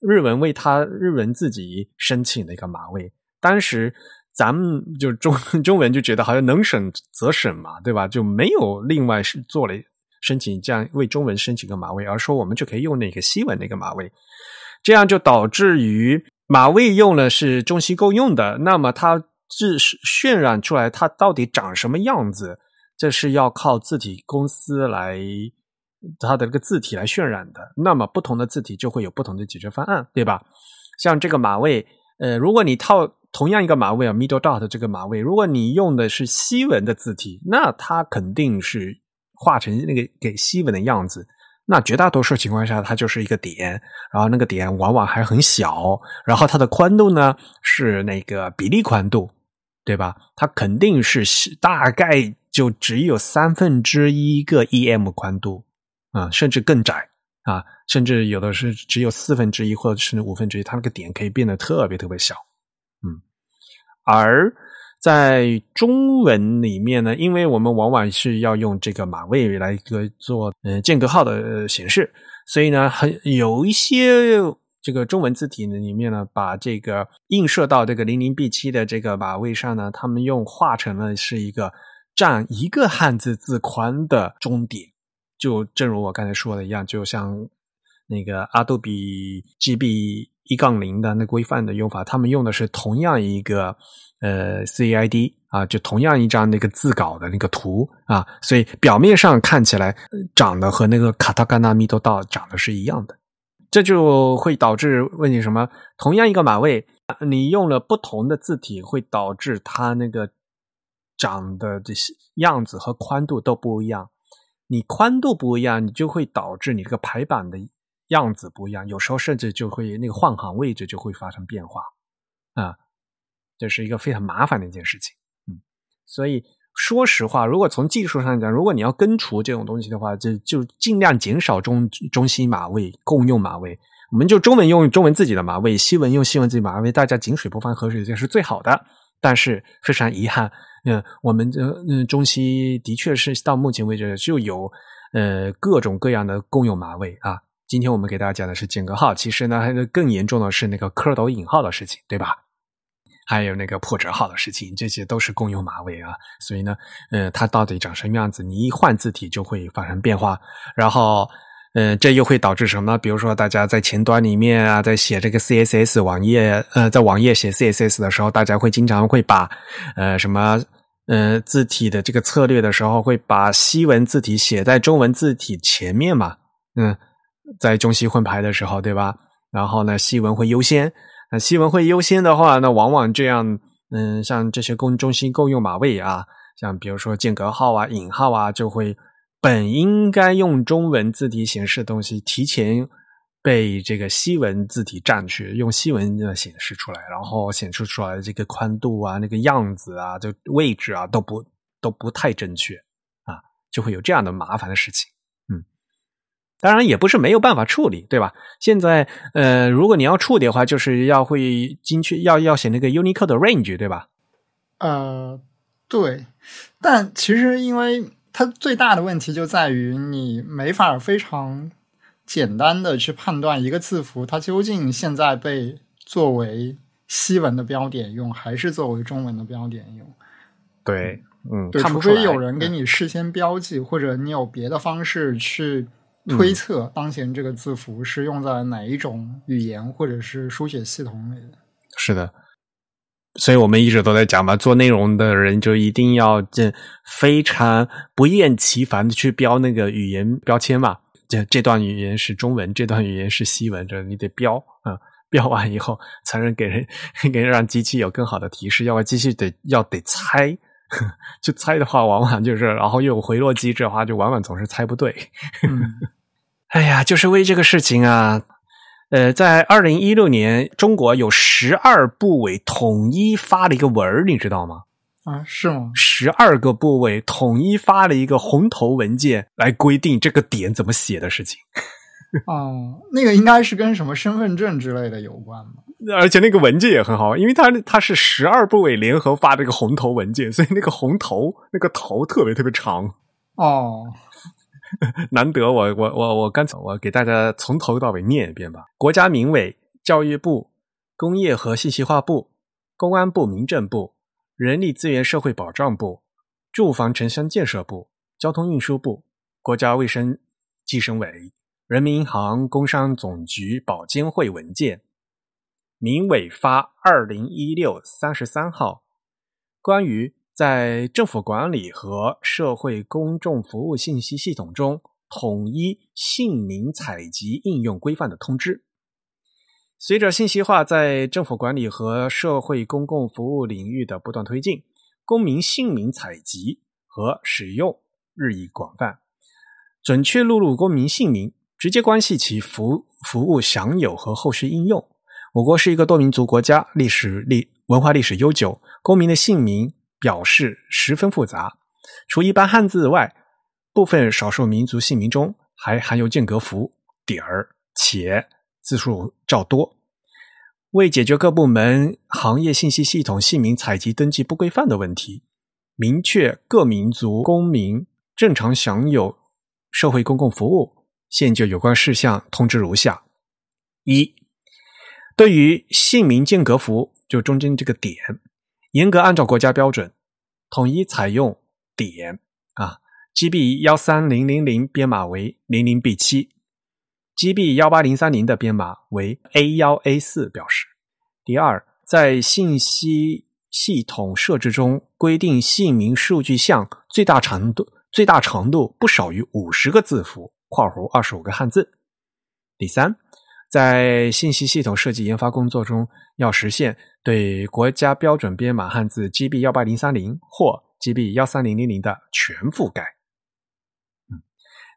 日文为他日文自己申请了一个码位。当时咱们就中 中文就觉得好像能省则省嘛，对吧？就没有另外是做了申请这样为中文申请个马位，而说我们就可以用那个西文那个马位，这样就导致于马位用了是中西共用的，那么它。是渲染出来它到底长什么样子，这是要靠字体公司来它的这个字体来渲染的。那么不同的字体就会有不同的解决方案，对吧？像这个马位，呃，如果你套同样一个码位啊，middle dot 这个码位，如果你用的是西文的字体，那它肯定是画成那个给西文的样子。那绝大多数情况下，它就是一个点，然后那个点往往还很小，然后它的宽度呢是那个比例宽度。对吧？它肯定是大概就只有三分之一个 em 宽度啊，甚至更窄啊，甚至有的是只有四分之一或者是五分之一，它那个点可以变得特别特别小。而在中文里面呢，因为我们往往是要用这个码位来一个做呃间隔号的显示，所以呢，很有一些。这个中文字体呢里面呢，把这个映射到这个零零 B 七的这个码位上呢，他们用画成了是一个占一个汉字字宽的中点。就正如我刚才说的一样，就像那个阿杜比 GB 一杠零的那规范的用法，他们用的是同样一个呃 CID 啊，就同样一张那个字稿的那个图啊，所以表面上看起来长得和那个卡塔干纳密多道长得是一样的。这就会导致问题什么？同样一个码位，你用了不同的字体，会导致它那个长的这些样子和宽度都不一样。你宽度不一样，你就会导致你这个排版的样子不一样。有时候甚至就会那个换行位置就会发生变化啊，这是一个非常麻烦的一件事情。嗯，所以。说实话，如果从技术上讲，如果你要根除这种东西的话，就就尽量减少中中西马位共用马位。我们就中文用中文自己的马位，西文用西文自己马位，大家井水不犯河水，这是最好的。但是非常遗憾，嗯，我们这嗯中西的确是到目前为止就有呃各种各样的共用马位啊。今天我们给大家讲的是间隔号，其实呢，更严重的是那个蝌蚪引号的事情，对吧？还有那个破折号的事情，这些都是共用码位啊，所以呢，呃，它到底长什么样子？你一换字体就会发生变化，然后，呃，这又会导致什么？比如说，大家在前端里面啊，在写这个 CSS 网页，呃，在网页写 CSS 的时候，大家会经常会把，呃，什么，呃，字体的这个策略的时候，会把西文字体写在中文字体前面嘛？嗯，在中西混排的时候，对吧？然后呢，西文会优先。那西文会优先的话，那往往这样，嗯，像这些共中心共用码位啊，像比如说间隔号啊、引号啊，就会本应该用中文字体显示的东西，提前被这个西文字体占去，用西文的显示出来，然后显示出来的这个宽度啊、那个样子啊、就位置啊，都不都不太正确啊，就会有这样的麻烦的事情。当然也不是没有办法处理，对吧？现在呃，如果你要处理的话，就是要会精确，要要写那个 Unicode 的 range，对吧？呃，对。但其实，因为它最大的问题就在于你没法非常简单的去判断一个字符它究竟现在被作为西文的标点用，还是作为中文的标点用。对，嗯，对，除非有人给你事先标记，或者你有别的方式去。推测当前这个字符是用在哪一种语言或者是书写系统里的？是的，所以我们一直都在讲嘛，做内容的人就一定要这非常不厌其烦的去标那个语言标签嘛。这这段语言是中文，这段语言是西文，这你得标啊，标完以后才能给人 给让机器有更好的提示，要不然机器得要得猜，就猜的话，往往就是，然后又有回落机制的话，就往往总是猜不对。哎呀，就是为这个事情啊，呃，在二零一六年，中国有十二部委统一发了一个文儿，你知道吗？啊，是吗？十二个部委统一发了一个红头文件，来规定这个点怎么写的事情。哦，那个应该是跟什么身份证之类的有关吗？而且那个文件也很好，因为它它是十二部委联合发这个红头文件，所以那个红头那个头特别特别长。哦，难得我我我我刚才我给大家从头到尾念一遍吧。国家民委、教育部、工业和信息化部、公安部、民政部。人力资源社会保障部、住房城乡建设部、交通运输部、国家卫生计生委、人民银行、工商总局、保监会文件，民委发二零一六三十三号关于在政府管理和社会公众服务信息系统中统一姓名采集应用规范的通知。随着信息化在政府管理和社会公共服务领域的不断推进，公民姓名采集和使用日益广泛。准确录入公民姓名，直接关系其服服务享有和后续应用。我国是一个多民族国家，历史历文化历史悠久，公民的姓名表示十分复杂。除一般汉字外，部分少数民族姓名中还含有间隔符、点儿、且。字数较多，为解决各部门行业信息系统姓名采集登记不规范的问题，明确各民族公民正常享有社会公共服务，现就有关事项通知如下：一、对于姓名间隔符，就中间这个点，严格按照国家标准，统一采用点啊，GB 幺三零零零编码为零零 B 七。GB 幺八零三零的编码为 A 幺 A 四表示。第二，在信息系统设置中规定姓名数据项最大长度最大长度不少于五十个字符（括弧二十五个汉字）。第三，在信息系统设计研发工作中要实现对国家标准编码汉字 GB 幺八零三零或 GB 幺三零零零的全覆盖。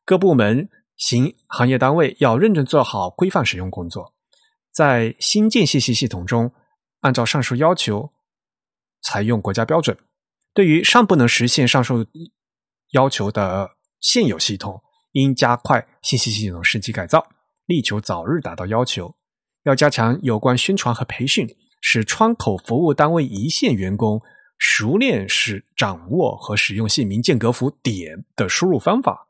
各部门。行行业单位要认真做好规范使用工作，在新建信息系统中，按照上述要求采用国家标准。对于尚不能实现上述要求的现有系统，应加快信息系统升级改造，力求早日达到要求。要加强有关宣传和培训，使窗口服务单位一线员工熟练使掌握和使用姓名间隔符点的输入方法。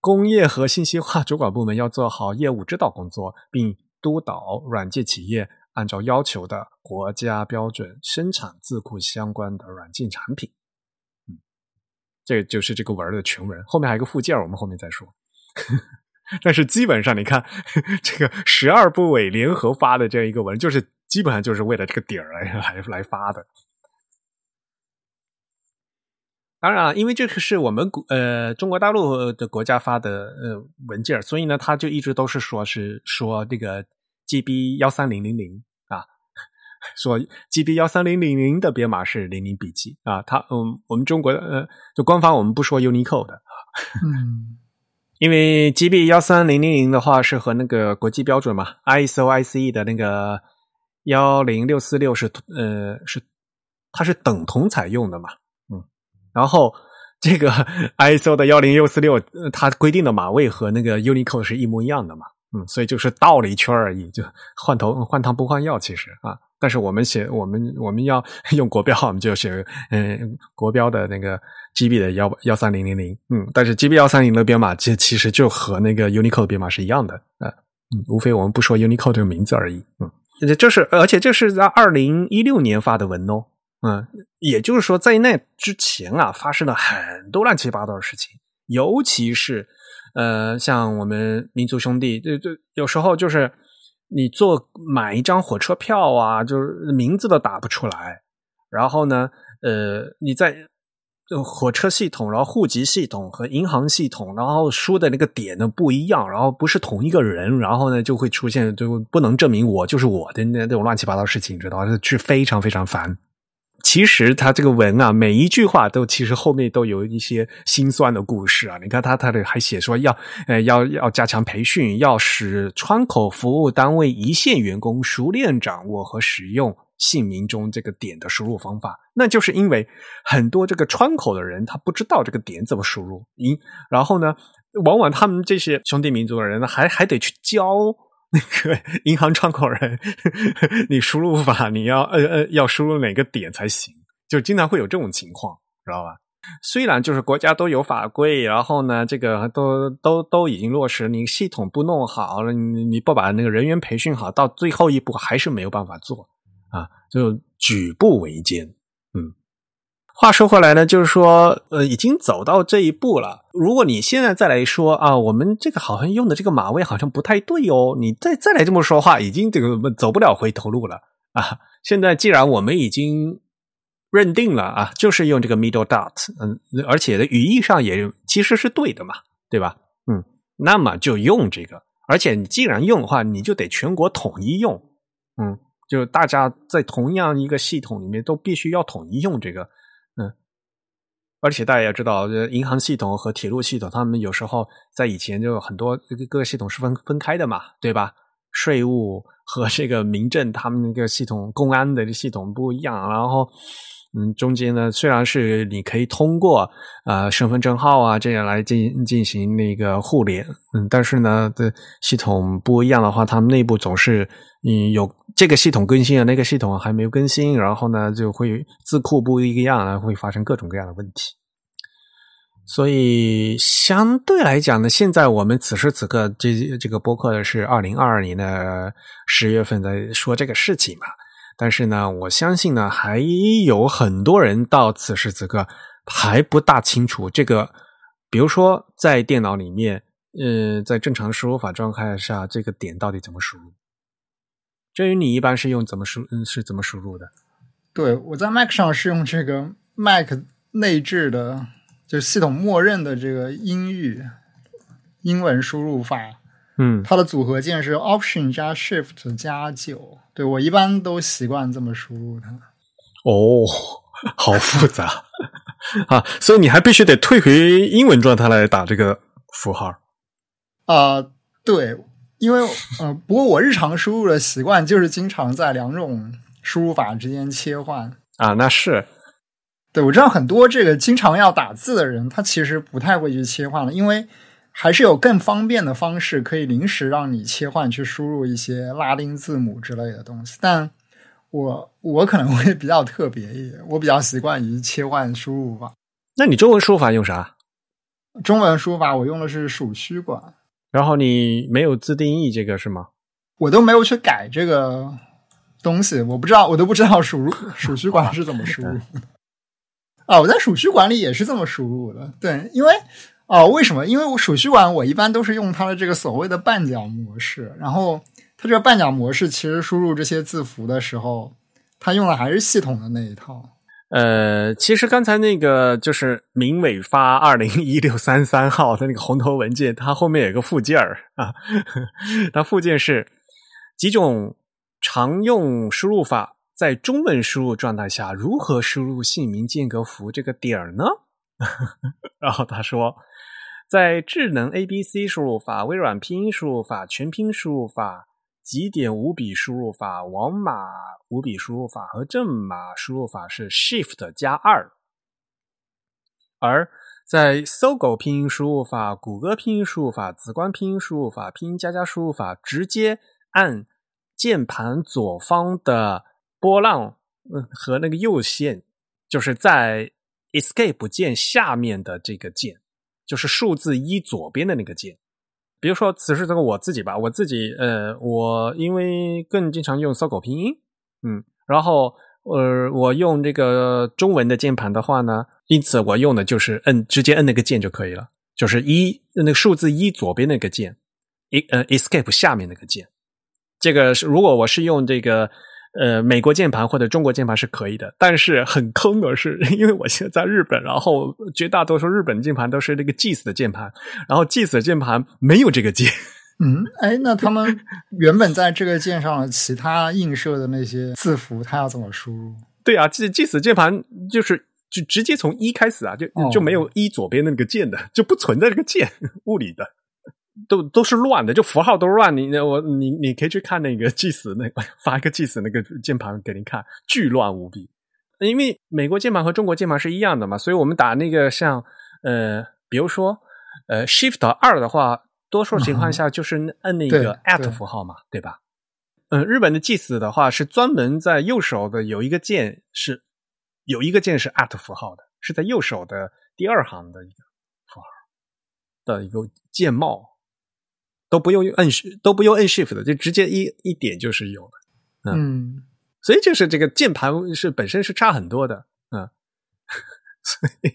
工业和信息化主管部门要做好业务指导工作，并督导软件企业按照要求的国家标准生产字库相关的软件产品。嗯，这就是这个文的全文，后面还有个附件，我们后面再说。但是基本上，你看 这个十二部委联合发的这样一个文，就是基本上就是为了这个底儿来 来来发的。当然，因为这个是我们国呃中国大陆的国家发的呃文件，所以呢，他就一直都是说是说这个 GB 幺三零零零啊，说 GB 幺三零零零的编码是零零 B 七啊，他嗯，我们中国呃就官方我们不说 Unicode 的，嗯，因为 GB 幺三零零零的话是和那个国际标准嘛，ISO ICE 的那个幺零六四六是呃是它是等同采用的嘛。嗯然后，这个 ISO 的幺零六四六，它规定的码位和那个 Unicode 是一模一样的嘛？嗯，所以就是倒了一圈而已，就换头换汤不换药，其实啊。但是我们写我们我们要 用国标，我们就写嗯国标的那个 GB 的幺幺三零零零，嗯，但是 GB 幺三零的编码其其实就和那个 Unicode 编码是一样的，啊，嗯，无非我们不说 Unicode 这个名字而已，嗯，这是而且这是在二零一六年发的文哦。嗯，也就是说，在那之前啊，发生了很多乱七八糟的事情，尤其是呃，像我们民族兄弟，这这有时候就是你做买一张火车票啊，就是名字都打不出来，然后呢，呃，你在火车系统，然后户籍系统和银行系统，然后输的那个点呢不一样，然后不是同一个人，然后呢就会出现就不能证明我就是我的那那种乱七八糟事情，知道吗？是非常非常烦。其实他这个文啊，每一句话都其实后面都有一些心酸的故事啊。你看他他的还写说要呃要要加强培训，要使窗口服务单位一线员工熟练掌握和使用姓名中这个点的输入方法。那就是因为很多这个窗口的人他不知道这个点怎么输入，因然后呢，往往他们这些兄弟民族的人呢，还还得去教。那个 银行窗口人，你输入法你要呃呃要输入哪个点才行？就经常会有这种情况，知道吧？虽然就是国家都有法规，然后呢，这个都都都已经落实，你系统不弄好了，你你不把那个人员培训好，到最后一步还是没有办法做啊，就举步维艰，话说回来呢，就是说，呃，已经走到这一步了。如果你现在再来说啊，我们这个好像用的这个马位好像不太对哦，你再再来这么说话，已经这个走不了回头路了啊。现在既然我们已经认定了啊，就是用这个 middle dot，嗯，而且的语义上也其实是对的嘛，对吧？嗯，那么就用这个，而且你既然用的话，你就得全国统一用，嗯，就大家在同样一个系统里面都必须要统一用这个。而且大家也知道，银行系统和铁路系统，他们有时候在以前就很多各个系统是分分开的嘛，对吧？税务和这个民政，他们那个系统、公安的系统不一样。然后，嗯，中间呢，虽然是你可以通过啊身份证号啊这样来进进行那个互联，嗯，但是呢，的系统不一样的话，他们内部总是嗯有这个系统更新了，那个系统还没有更新，然后呢就会字库不一样啊，会发生各种各样的问题。所以相对来讲呢，现在我们此时此刻这这个播客是二零二二年的十月份在说这个事情嘛。但是呢，我相信呢，还有很多人到此时此刻还不大清楚这个，比如说在电脑里面，呃，在正常输入法状态下，这个点到底怎么输入？至于你一般是用怎么输，嗯，是怎么输入的？对，我在 Mac 上是用这个 Mac 内置的。就系统默认的这个英语英文输入法，嗯，它的组合键是 Option 加 Shift 加九。对我一般都习惯这么输入它。哦，好复杂啊！所以你还必须得退回英文状态来打这个符号。啊，对，因为呃，不过我日常输入的习惯就是经常在两种输入法之间切换。啊，那是。对，我知道很多这个经常要打字的人，他其实不太会去切换了，因为还是有更方便的方式可以临时让你切换去输入一些拉丁字母之类的东西。但我我可能会比较特别一点，我比较习惯于切换输入法。那你中文输入法用啥？中文输入法我用的是鼠须管。然后你没有自定义这个是吗？我都没有去改这个东西，我不知道，我都不知道鼠鼠须管是怎么输入。啊，我在鼠须管里也是这么输入的。对，因为哦，为什么？因为我鼠须管我一般都是用它的这个所谓的半角模式。然后它这个半角模式其实输入这些字符的时候，它用的还是系统的那一套。呃，其实刚才那个就是明伟发二零一六三三号的那个红头文件，它后面有个附件儿啊，它附件是几种常用输入法。在中文输入状态下，如何输入姓名间隔符这个点儿呢？然后他说，在智能 A B C 输入法、微软拼音输入法、全拼输入法、极点五笔输入法、王码五笔输入法和正码输入法是 Shift 加二，而在搜狗拼音输入法、谷歌拼音输入法、紫光拼音输入法、拼音加加输入法，直接按键盘左方的。波浪和那个右线，就是在 Escape 键下面的这个键，就是数字一左边的那个键。比如说，此时这个我自己吧，我自己呃，我因为更经常用搜狗拼音，嗯，然后呃，我用这个中文的键盘的话呢，因此我用的就是摁直接摁那个键就可以了，就是一那个数字一左边那个键，一呃 Escape 下面那个键。这个是如果我是用这个。呃，美国键盘或者中国键盘是可以的，但是很坑的是，因为我现在在日本，然后绝大多数日本键盘都是那个 GIS 的键盘，然后 GIS 的键盘没有这个键。嗯，哎，那他们原本在这个键上的其他映射的那些字符，它要怎么输入？对啊，G GIS 键盘就是就直接从一开始啊，就就没有一左边那个键的，就不存在这个键，物理的。都都是乱的，就符号都乱。你我你你可以去看那个 GIS 那发一个 GIS 那个键盘给您看，巨乱无比。因为美国键盘和中国键盘是一样的嘛，所以我们打那个像呃，比如说呃 Shift 二的话，多数情况下就是摁那个 at 符号嘛，对吧？嗯，日本的 GIS 的话是专门在右手的有一个键是有一个键是 at 符号的，是在右手的第二行的一个符号的一个键帽。都不用摁都不用摁 shift 的，就直接一一点就是有了，嗯，所以就是这个键盘是本身是差很多的，嗯，所以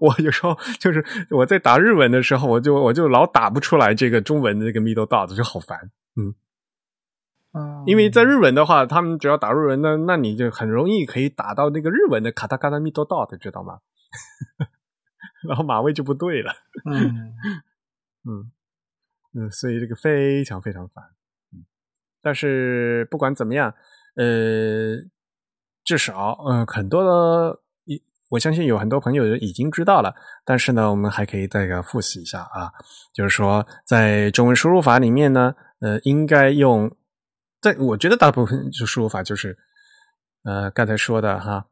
我有时候就是我在打日文的时候，我就我就老打不出来这个中文的这个 middle dot，就好烦，嗯，因为在日文的话，他们只要打日文，那那你就很容易可以打到那个日文的卡塔卡塔 middle dot，知道吗？然后码位就不对了，嗯。嗯。嗯，所以这个非常非常烦，嗯，但是不管怎么样，呃，至少，嗯，很多的，一我相信有很多朋友已经知道了，但是呢，我们还可以再个复习一下啊，就是说，在中文输入法里面呢，呃，应该用，在我觉得大部分就输入法就是，呃，刚才说的哈，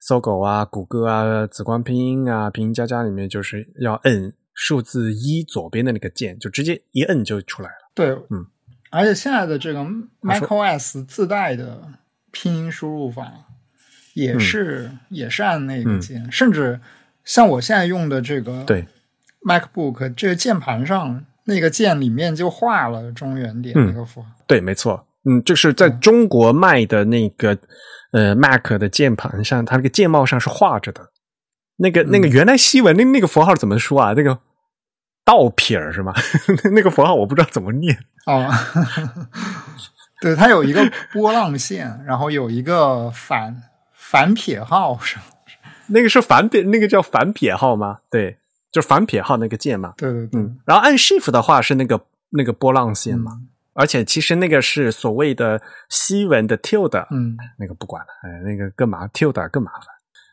搜狗啊、谷歌啊、紫光拼音啊、拼音加加里面就是要摁。数字一左边的那个键，就直接一摁就出来了。对，嗯，而且现在的这个 macOS 自带的拼音输入法也是也是按那个键，甚至像我现在用的这个对 MacBook 这个键盘上那个键里面就画了中原点那个符号。对，没错，嗯，就是在中国卖的那个呃 Mac 的键盘上，它那个键帽上是画着的。那个那个原来西文那那个符号怎么说啊？那个。倒撇是吗？那个符号我不知道怎么念哦。对，它有一个波浪线，然后有一个反反撇号是吗？那个是反撇，那个叫反撇号吗？对，就是反撇号那个键嘛。对对对。然后按 Shift 的话是那个那个波浪线嘛。而且其实那个是所谓的西文的 tilde，嗯，那个不管了，哎，那个更麻 tilde 更麻烦。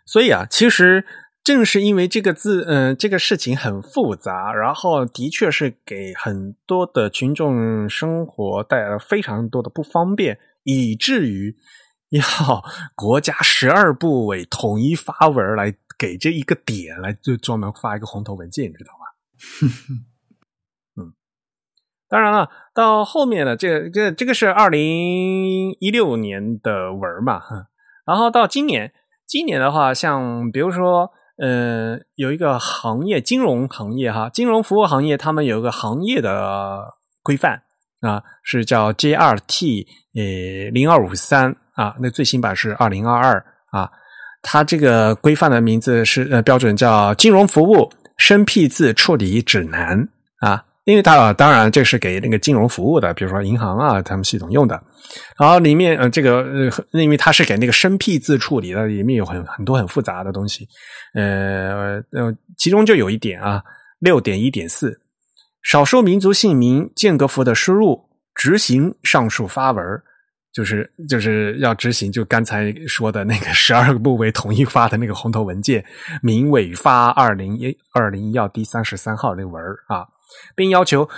所以啊，其实。正是因为这个字，嗯，这个事情很复杂，然后的确是给很多的群众生活带来了非常多的不方便，以至于 要 国家十二部委统一发文来给这一个点来就专门发一个红头文件，你知道吗？嗯，当然了，到后面呢，这个这这个是二零一六年的文嘛，然后到今年，今年的话，像比如说。呃，有一个行业，金融行业哈，金融服务行业，他们有一个行业的规范啊，是叫 JRT 呃零二五三啊，那最新版是二零二二啊，它这个规范的名字是呃标准叫金融服务生僻字处理指南。因为它当然这是给那个金融服务的，比如说银行啊，他们系统用的。然后里面呃，这个呃，因为它是给那个生僻字处理的，里面有很很多很复杂的东西。呃呃，其中就有一点啊，六点一点四，少数民族姓名间隔符的输入，执行上述发文，就是就是要执行，就刚才说的那个十二个部委统一发的那个红头文件，民委发二零一二零一号第三十三号那个文啊。并要求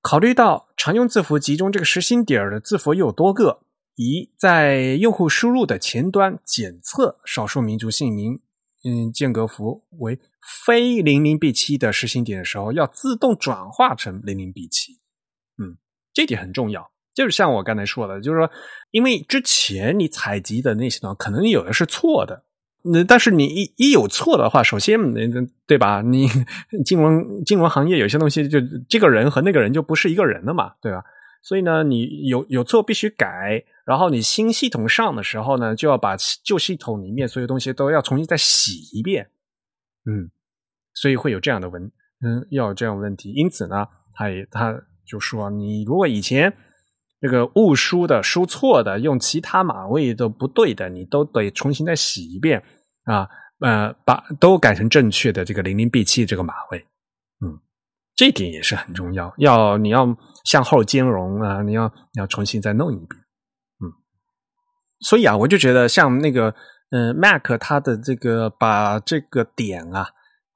考虑到常用字符集中这个实心点的字符有多个，宜在用户输入的前端检测少数民族姓名，嗯，间隔符为非零零 B 七的实心点的时候，要自动转化成零零 B 七。嗯，这点很重要。就是像我刚才说的，就是说，因为之前你采集的那些呢，可能有的是错的。那但是你一一有错的话，首先那对吧？你金融金融行业有些东西，就这个人和那个人就不是一个人了嘛，对吧？所以呢，你有有错必须改，然后你新系统上的时候呢，就要把旧系统里面所有东西都要重新再洗一遍，嗯，所以会有这样的问，嗯，要有这样问题。因此呢，他也他就说，你如果以前这个误输的、输错的、用其他码位都不对的，你都得重新再洗一遍啊，呃，把都改成正确的这个零零 B 七这个码位，嗯，这点也是很重要，要你要向后兼容啊，你要你要重新再弄一遍，嗯，所以啊，我就觉得像那个呃 Mac 它的这个把这个点啊。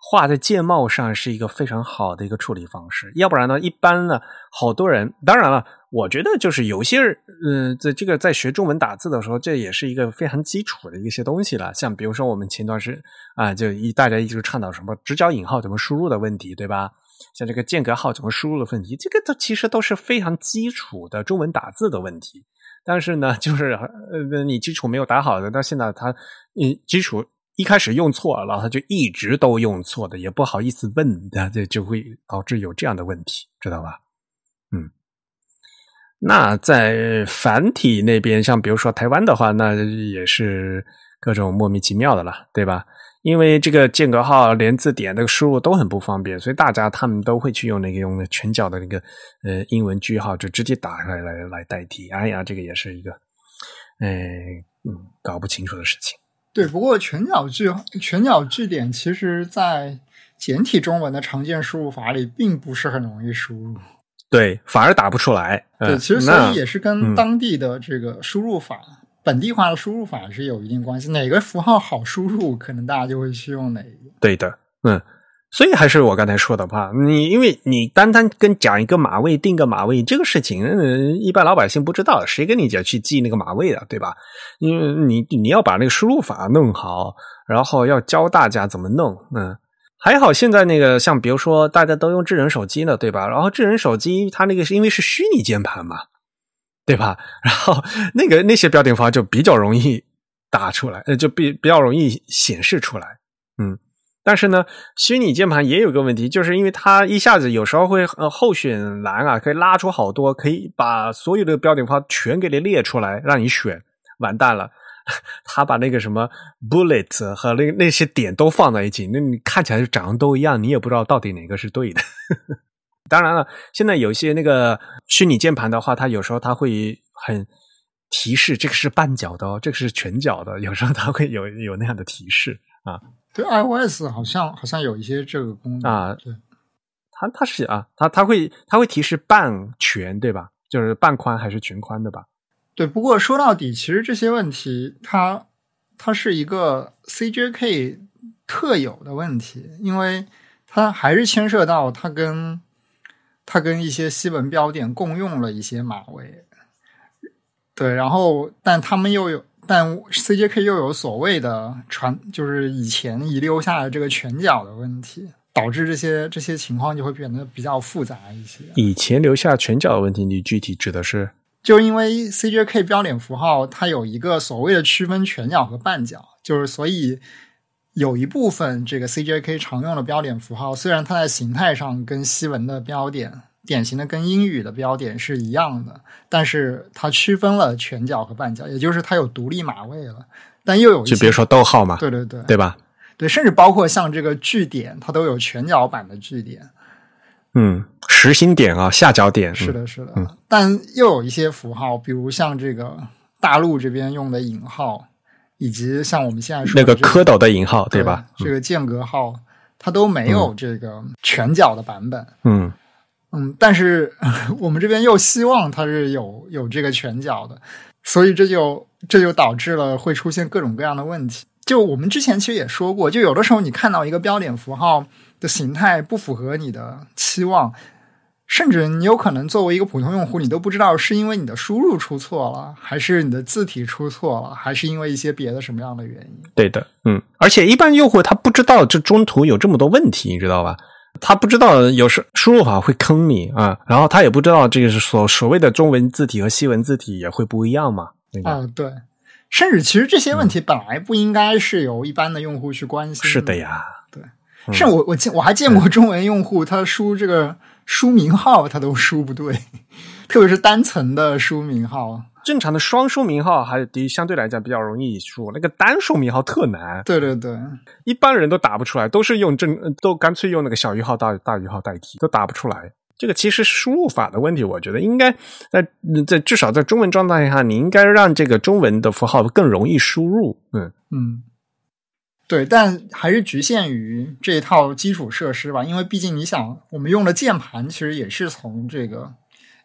画在键帽上是一个非常好的一个处理方式，要不然呢，一般呢，好多人，当然了，我觉得就是有些，嗯，在这个在学中文打字的时候，这也是一个非常基础的一些东西了。像比如说我们前段时啊，就一大家一直倡导什么直角引号怎么输入的问题，对吧？像这个间隔号怎么输入的问题，这个都其实都是非常基础的中文打字的问题。但是呢，就是呃，你基础没有打好的，到现在它，嗯，基础。一开始用错了，他就一直都用错的，也不好意思问，那这就会导致有这样的问题，知道吧？嗯，那在繁体那边，像比如说台湾的话，那也是各种莫名其妙的了，对吧？因为这个间隔号连字典那个输入都很不方便，所以大家他们都会去用那个用全角的那个呃英文句号，就直接打来来来代替。哎呀，这个也是一个，哎，嗯，搞不清楚的事情。对，不过全角句全角句点，其实在简体中文的常见输入法里，并不是很容易输入。对，反而打不出来。对，其实所以也是跟当地的这个输入法、本地化的输入法是有一定关系。哪个符号好输入，可能大家就会去用哪一个。对的，嗯。所以还是我刚才说的吧，你因为你单单跟讲一个码位定个码位这个事情，一般老百姓不知道，谁跟你讲去记那个码位的，对吧？因为你你要把那个输入法弄好，然后要教大家怎么弄。嗯，还好现在那个像比如说大家都用智能手机呢，对吧？然后智能手机它那个是因为是虚拟键盘嘛，对吧？然后那个那些标点符号就比较容易打出来，呃，就比比较容易显示出来，嗯。但是呢，虚拟键盘也有个问题，就是因为它一下子有时候会呃候选栏啊，可以拉出好多，可以把所有的标点符号全给你列出来，让你选。完蛋了，他把那个什么 bullet 和那那些点都放在一起，那你看起来就长得都一样，你也不知道到底哪个是对的。当然了，现在有一些那个虚拟键盘的话，它有时候它会很提示这个是半角的哦，这个是全角的，有时候它会有有那样的提示啊。对，iOS 好像好像有一些这个功能啊。对，它它是啊，它它会它会提示半全，对吧？就是半宽还是全宽的吧？对。不过说到底，其实这些问题，它它是一个 CJK 特有的问题，因为它还是牵涉到它跟它跟一些西文标点共用了一些码位。对，然后但他们又有。但 CJK 又有所谓的传，就是以前遗留下来这个拳脚的问题，导致这些这些情况就会变得比较复杂一些。以前留下拳脚的问题，你具体指的是？就因为 CJK 标点符号它有一个所谓的区分拳脚和半脚，就是所以有一部分这个 CJK 常用的标点符号，虽然它在形态上跟西文的标点。典型的跟英语的标点是一样的，但是它区分了全角和半角，也就是它有独立码位了。但又有就比如说逗号嘛，对对对，对吧？对，甚至包括像这个句点，它都有全角版的句点。嗯，实心点啊，下角点是的，是的。嗯，但又有一些符号，比如像这个大陆这边用的引号，以及像我们现在说那个蝌蚪的引号，对吧？这个间隔号，它都没有这个全角的版本。嗯。嗯，但是 我们这边又希望它是有有这个全角的，所以这就这就导致了会出现各种各样的问题。就我们之前其实也说过，就有的时候你看到一个标点符号的形态不符合你的期望，甚至你有可能作为一个普通用户，你都不知道是因为你的输入出错了，还是你的字体出错了，还是因为一些别的什么样的原因。对的，嗯，而且一般用户他不知道这中途有这么多问题，你知道吧？他不知道有时输入法会坑你啊，然后他也不知道这个是所所谓的中文字体和西文字体也会不一样嘛？啊，对，甚至其实这些问题本来不应该是由一般的用户去关心。是的呀，对，甚至我我见我还见过中文用户，他输这个书名号他都输不对，特别是单层的书名号。正常的双书名号还的相对来讲比较容易输，那个单数名号特难。对对对，一般人都打不出来，都是用正，都干脆用那个小于号大大于号代替，都打不出来。这个其实输入法的问题，我觉得应该在在至少在中文状态下，你应该让这个中文的符号更容易输入。嗯嗯，对，但还是局限于这一套基础设施吧，因为毕竟你想，我们用的键盘其实也是从这个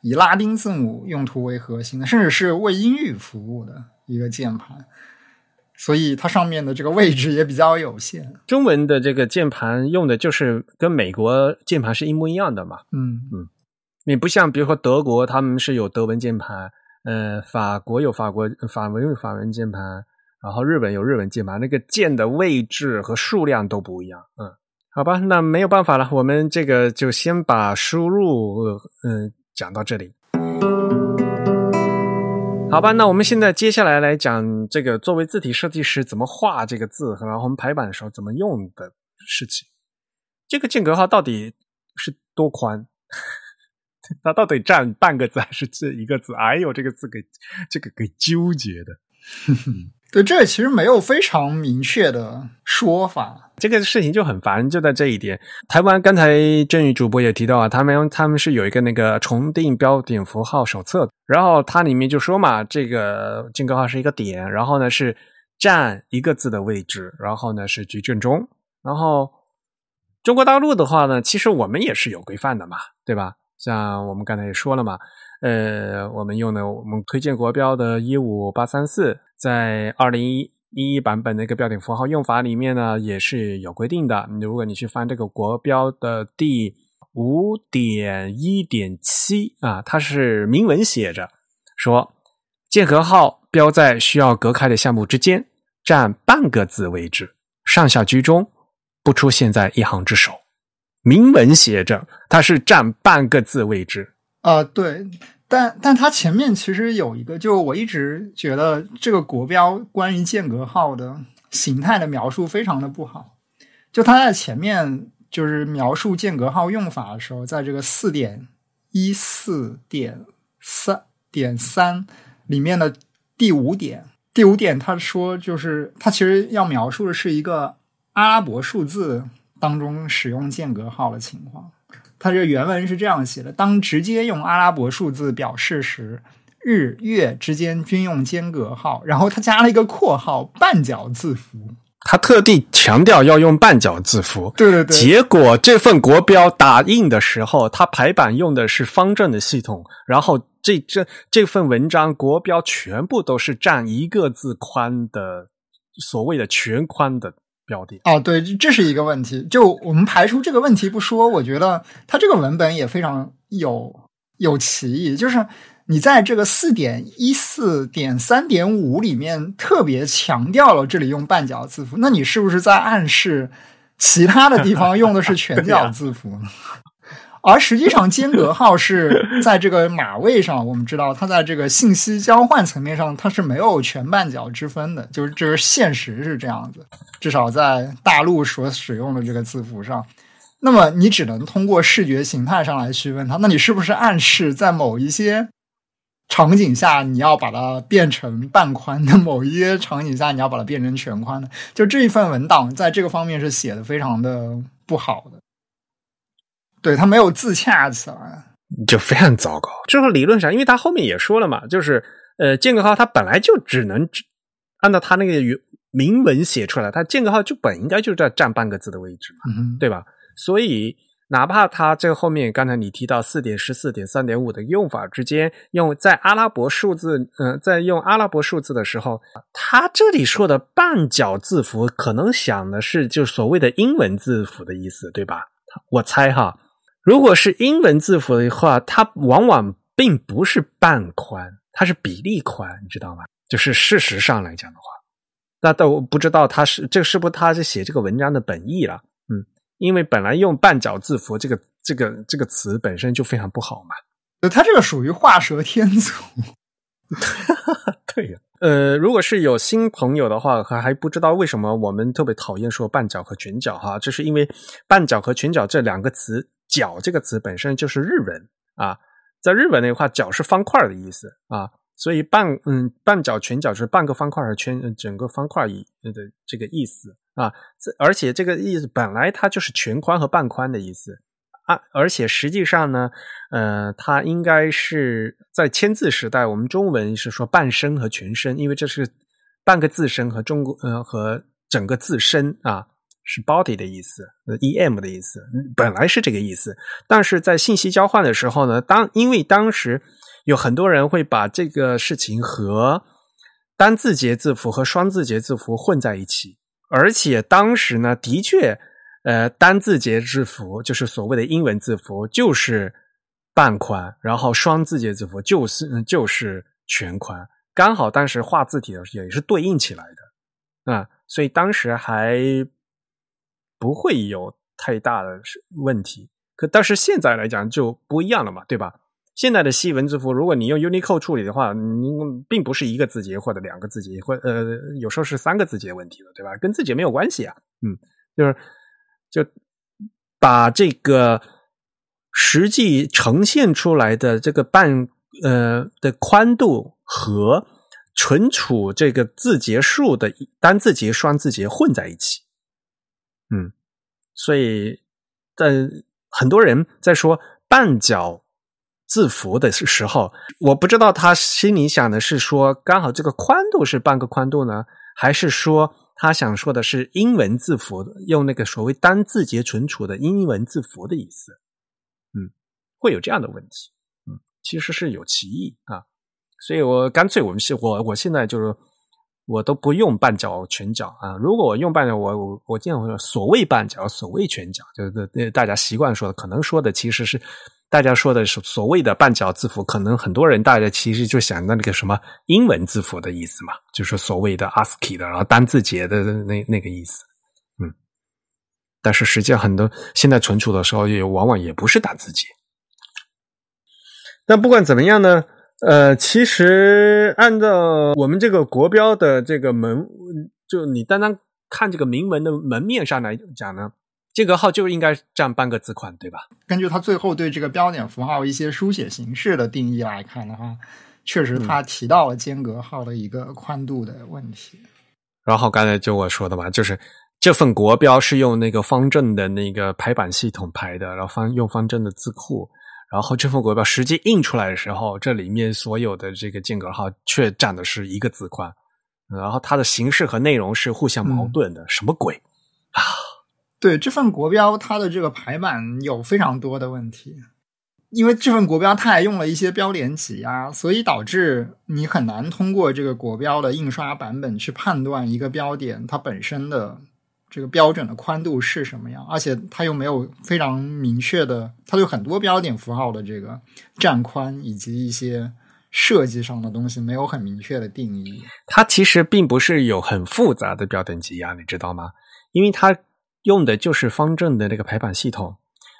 以拉丁字母用途为核心的，甚至是为英语服务的一个键盘。所以它上面的这个位置也比较有限。中文的这个键盘用的就是跟美国键盘是一模一样的嘛？嗯嗯，你不像比如说德国，他们是有德文键盘，呃，法国有法国法文有法文键盘，然后日本有日文键盘，那个键的位置和数量都不一样。嗯，好吧，那没有办法了，我们这个就先把输入嗯讲到这里。好吧，那我们现在接下来来讲这个作为字体设计师怎么画这个字，然后我们排版的时候怎么用的事情。这个间隔号到底是多宽？它到底占半个字还是这一个字？哎呦，这个字给这个给纠结的。对，这其实没有非常明确的说法。这个事情就很烦，就在这一点。台湾刚才振宇主播也提到啊，他们他们是有一个那个重定标点符号手册，然后它里面就说嘛，这个间隔号是一个点，然后呢是占一个字的位置，然后呢是居正中。然后中国大陆的话呢，其实我们也是有规范的嘛，对吧？像我们刚才也说了嘛。呃，我们用的我们推荐国标的一五八三四，在二零一一版本的一个标点符号用法里面呢，也是有规定的。如果你去翻这个国标的第五点一点七啊，它是明文写着说，间隔号标在需要隔开的项目之间，占半个字位置，上下居中，不出现在一行之首。明文写着，它是占半个字位置。啊，对，但但它前面其实有一个，就我一直觉得这个国标关于间隔号的形态的描述非常的不好。就它在前面就是描述间隔号用法的时候，在这个四点一四点三点三里面的第五点，第五点他说就是他其实要描述的是一个阿拉伯数字当中使用间隔号的情况。它这原文是这样写的：当直接用阿拉伯数字表示时，日月之间均用间隔号。然后他加了一个括号，半角字符。他特地强调要用半角字符。对对对。结果这份国标打印的时候，他排版用的是方正的系统，然后这这这份文章国标全部都是占一个字宽的，所谓的全宽的。标的哦，对，这是一个问题。就我们排除这个问题不说，我觉得它这个文本也非常有有歧义。就是你在这个四点一四点三点五里面特别强调了这里用半角字符，那你是不是在暗示其他的地方用的是全 角字符呢？而实际上，间隔号是在这个码位上，我们知道它在这个信息交换层面上，它是没有全半角之分的，就是这个现实是这样子。至少在大陆所使用的这个字符上，那么你只能通过视觉形态上来区分它。那你是不是暗示在某一些场景下你要把它变成半宽的，某一些场景下你要把它变成全宽的？就这一份文档在这个方面是写的非常的不好的。对他没有自洽起来，就非常糟糕。就是理论上，因为他后面也说了嘛，就是呃，间隔号它本来就只能按照他那个原明文写出来，它间隔号就本应该就在占半个字的位置嘛，对吧？所以哪怕它这个后面刚才你提到四点十四点三点五的用法之间，用在阿拉伯数字，嗯，在用阿拉伯数字的时候，他这里说的半角字符，可能想的是就所谓的英文字符的意思，对吧？我猜哈。如果是英文字符的话，它往往并不是半宽，它是比例宽，你知道吗？就是事实上来讲的话，那都不知道他是这是不是他是写这个文章的本意了？嗯，因为本来用半角字符这个这个这个词本身就非常不好嘛。他这个属于画蛇添足。对呀，呃，如果是有新朋友的话，还还不知道为什么我们特别讨厌说半角和全角哈，这是因为半角和全角这两个词。角这个词本身就是日文啊，在日本的话，角是方块的意思啊，所以半嗯半角全角就是半个方块和圈整个方块一的这个意思啊。而且这个意思本来它就是全宽和半宽的意思啊，而且实际上呢，呃，它应该是在签字时代，我们中文是说半身和全身，因为这是半个字身和中国呃和整个字身啊。是 body 的意思，呃，em 的意思，本来是这个意思。但是在信息交换的时候呢，当因为当时有很多人会把这个事情和单字节字符和双字节字符混在一起，而且当时呢，的确，呃，单字节字符就是所谓的英文字符就是半宽，然后双字节字符就是就是全宽，刚好当时画字体的时候也是对应起来的啊，所以当时还。不会有太大的问题，可但是现在来讲就不一样了嘛，对吧？现在的西文字符，如果你用 Unicode 处理的话，你并不是一个字节或者两个字节，或呃有时候是三个字节问题了，对吧？跟字节没有关系啊，嗯，就是就把这个实际呈现出来的这个半呃的宽度和存储这个字节数的单字节、双字节混在一起。嗯，所以，在很多人在说半角字符的时候，我不知道他心里想的是说刚好这个宽度是半个宽度呢，还是说他想说的是英文字符用那个所谓单字节存储的英文字符的意思？嗯，会有这样的问题。嗯，其实是有歧义啊，所以我干脆我们现我我现在就是。我都不用半角全角啊！如果我用半角，我我我经常会说所谓半角，所谓全角，就是大家习惯说的，可能说的其实是大家说的是所谓的半角字符，可能很多人大家其实就想到那个什么英文字符的意思嘛，就是所谓的 ASCII 的，然后单字节的那那个意思，嗯。但是实际上很多现在存储的时候，也往往也不是单字节。但不管怎么样呢？呃，其实按照我们这个国标的这个门，就你单单看这个铭文的门面上来讲呢，间隔号就应该占半个字宽，对吧？根据他最后对这个标点符号一些书写形式的定义来看的话，确实他提到了间隔号的一个宽度的问题。然后刚才就我说的吧，就是这份国标是用那个方正的那个排版系统排的，然后方用方正的字库。然后这份国标实际印出来的时候，这里面所有的这个间隔号却占的是一个字宽，然后它的形式和内容是互相矛盾的，什么鬼啊？对这份国标，它的这个排版有非常多的问题，因为这份国标它还用了一些标点挤压，所以导致你很难通过这个国标的印刷版本去判断一个标点它本身的。这个标准的宽度是什么样？而且它又没有非常明确的，它有很多标点符号的这个占宽以及一些设计上的东西没有很明确的定义。它其实并不是有很复杂的标点挤压，你知道吗？因为它用的就是方正的那个排版系统，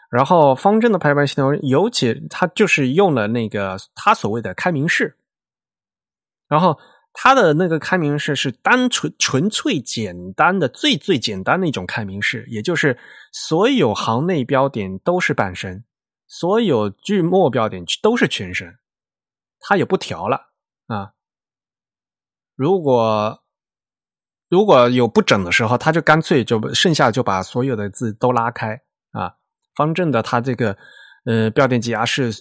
然后方正的排版系统，尤其它就是用了那个它所谓的开明式，然后。它的那个开明式是单纯纯粹简单的最最简单的一种开明式，也就是所有行内标点都是半身，所有句末标点都是全身，它也不调了啊。如果如果有不整的时候，它就干脆就剩下就把所有的字都拉开啊。方正的它这个呃标点挤压是。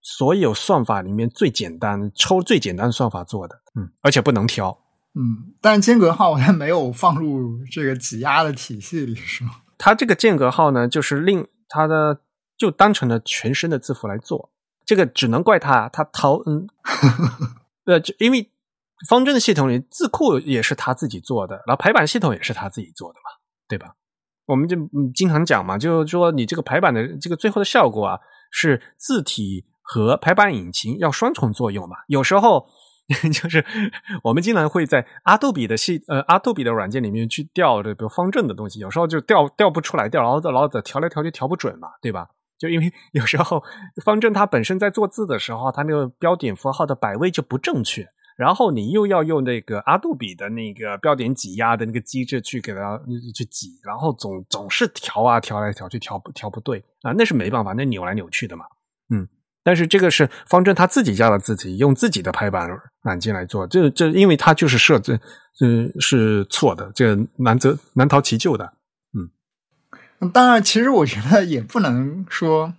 所有算法里面最简单、抽最简单的算法做的，嗯，而且不能挑，嗯，但间隔号还没有放入这个挤压的体系里，是吗？它这个间隔号呢，就是令它的就单纯的全身的字符来做，这个只能怪它，它淘，嗯，对，就因为方正的系统里字库也是他自己做的，然后排版系统也是他自己做的嘛，对吧？我们就经常讲嘛，就是说你这个排版的这个最后的效果啊，是字体。和排版引擎要双重作用嘛？有时候 就是我们经常会在阿杜比的系呃阿杜比的软件里面去调这个方正的东西，有时候就调调不出来，调老老的调来调去调不准嘛，对吧？就因为有时候方正它本身在做字的时候，它那个标点符号的摆位就不正确，然后你又要用那个阿杜比的那个标点挤压的那个机制去给它去挤，然后总总是调啊调来调去调不调不对啊，那是没办法，那扭来扭去的嘛，但是这个是方正他自己家的字体，用自己的排版软件来做，这这因为他就是设置，嗯，是错的，这难则难逃其咎的，嗯。当然，其实我觉得也不能说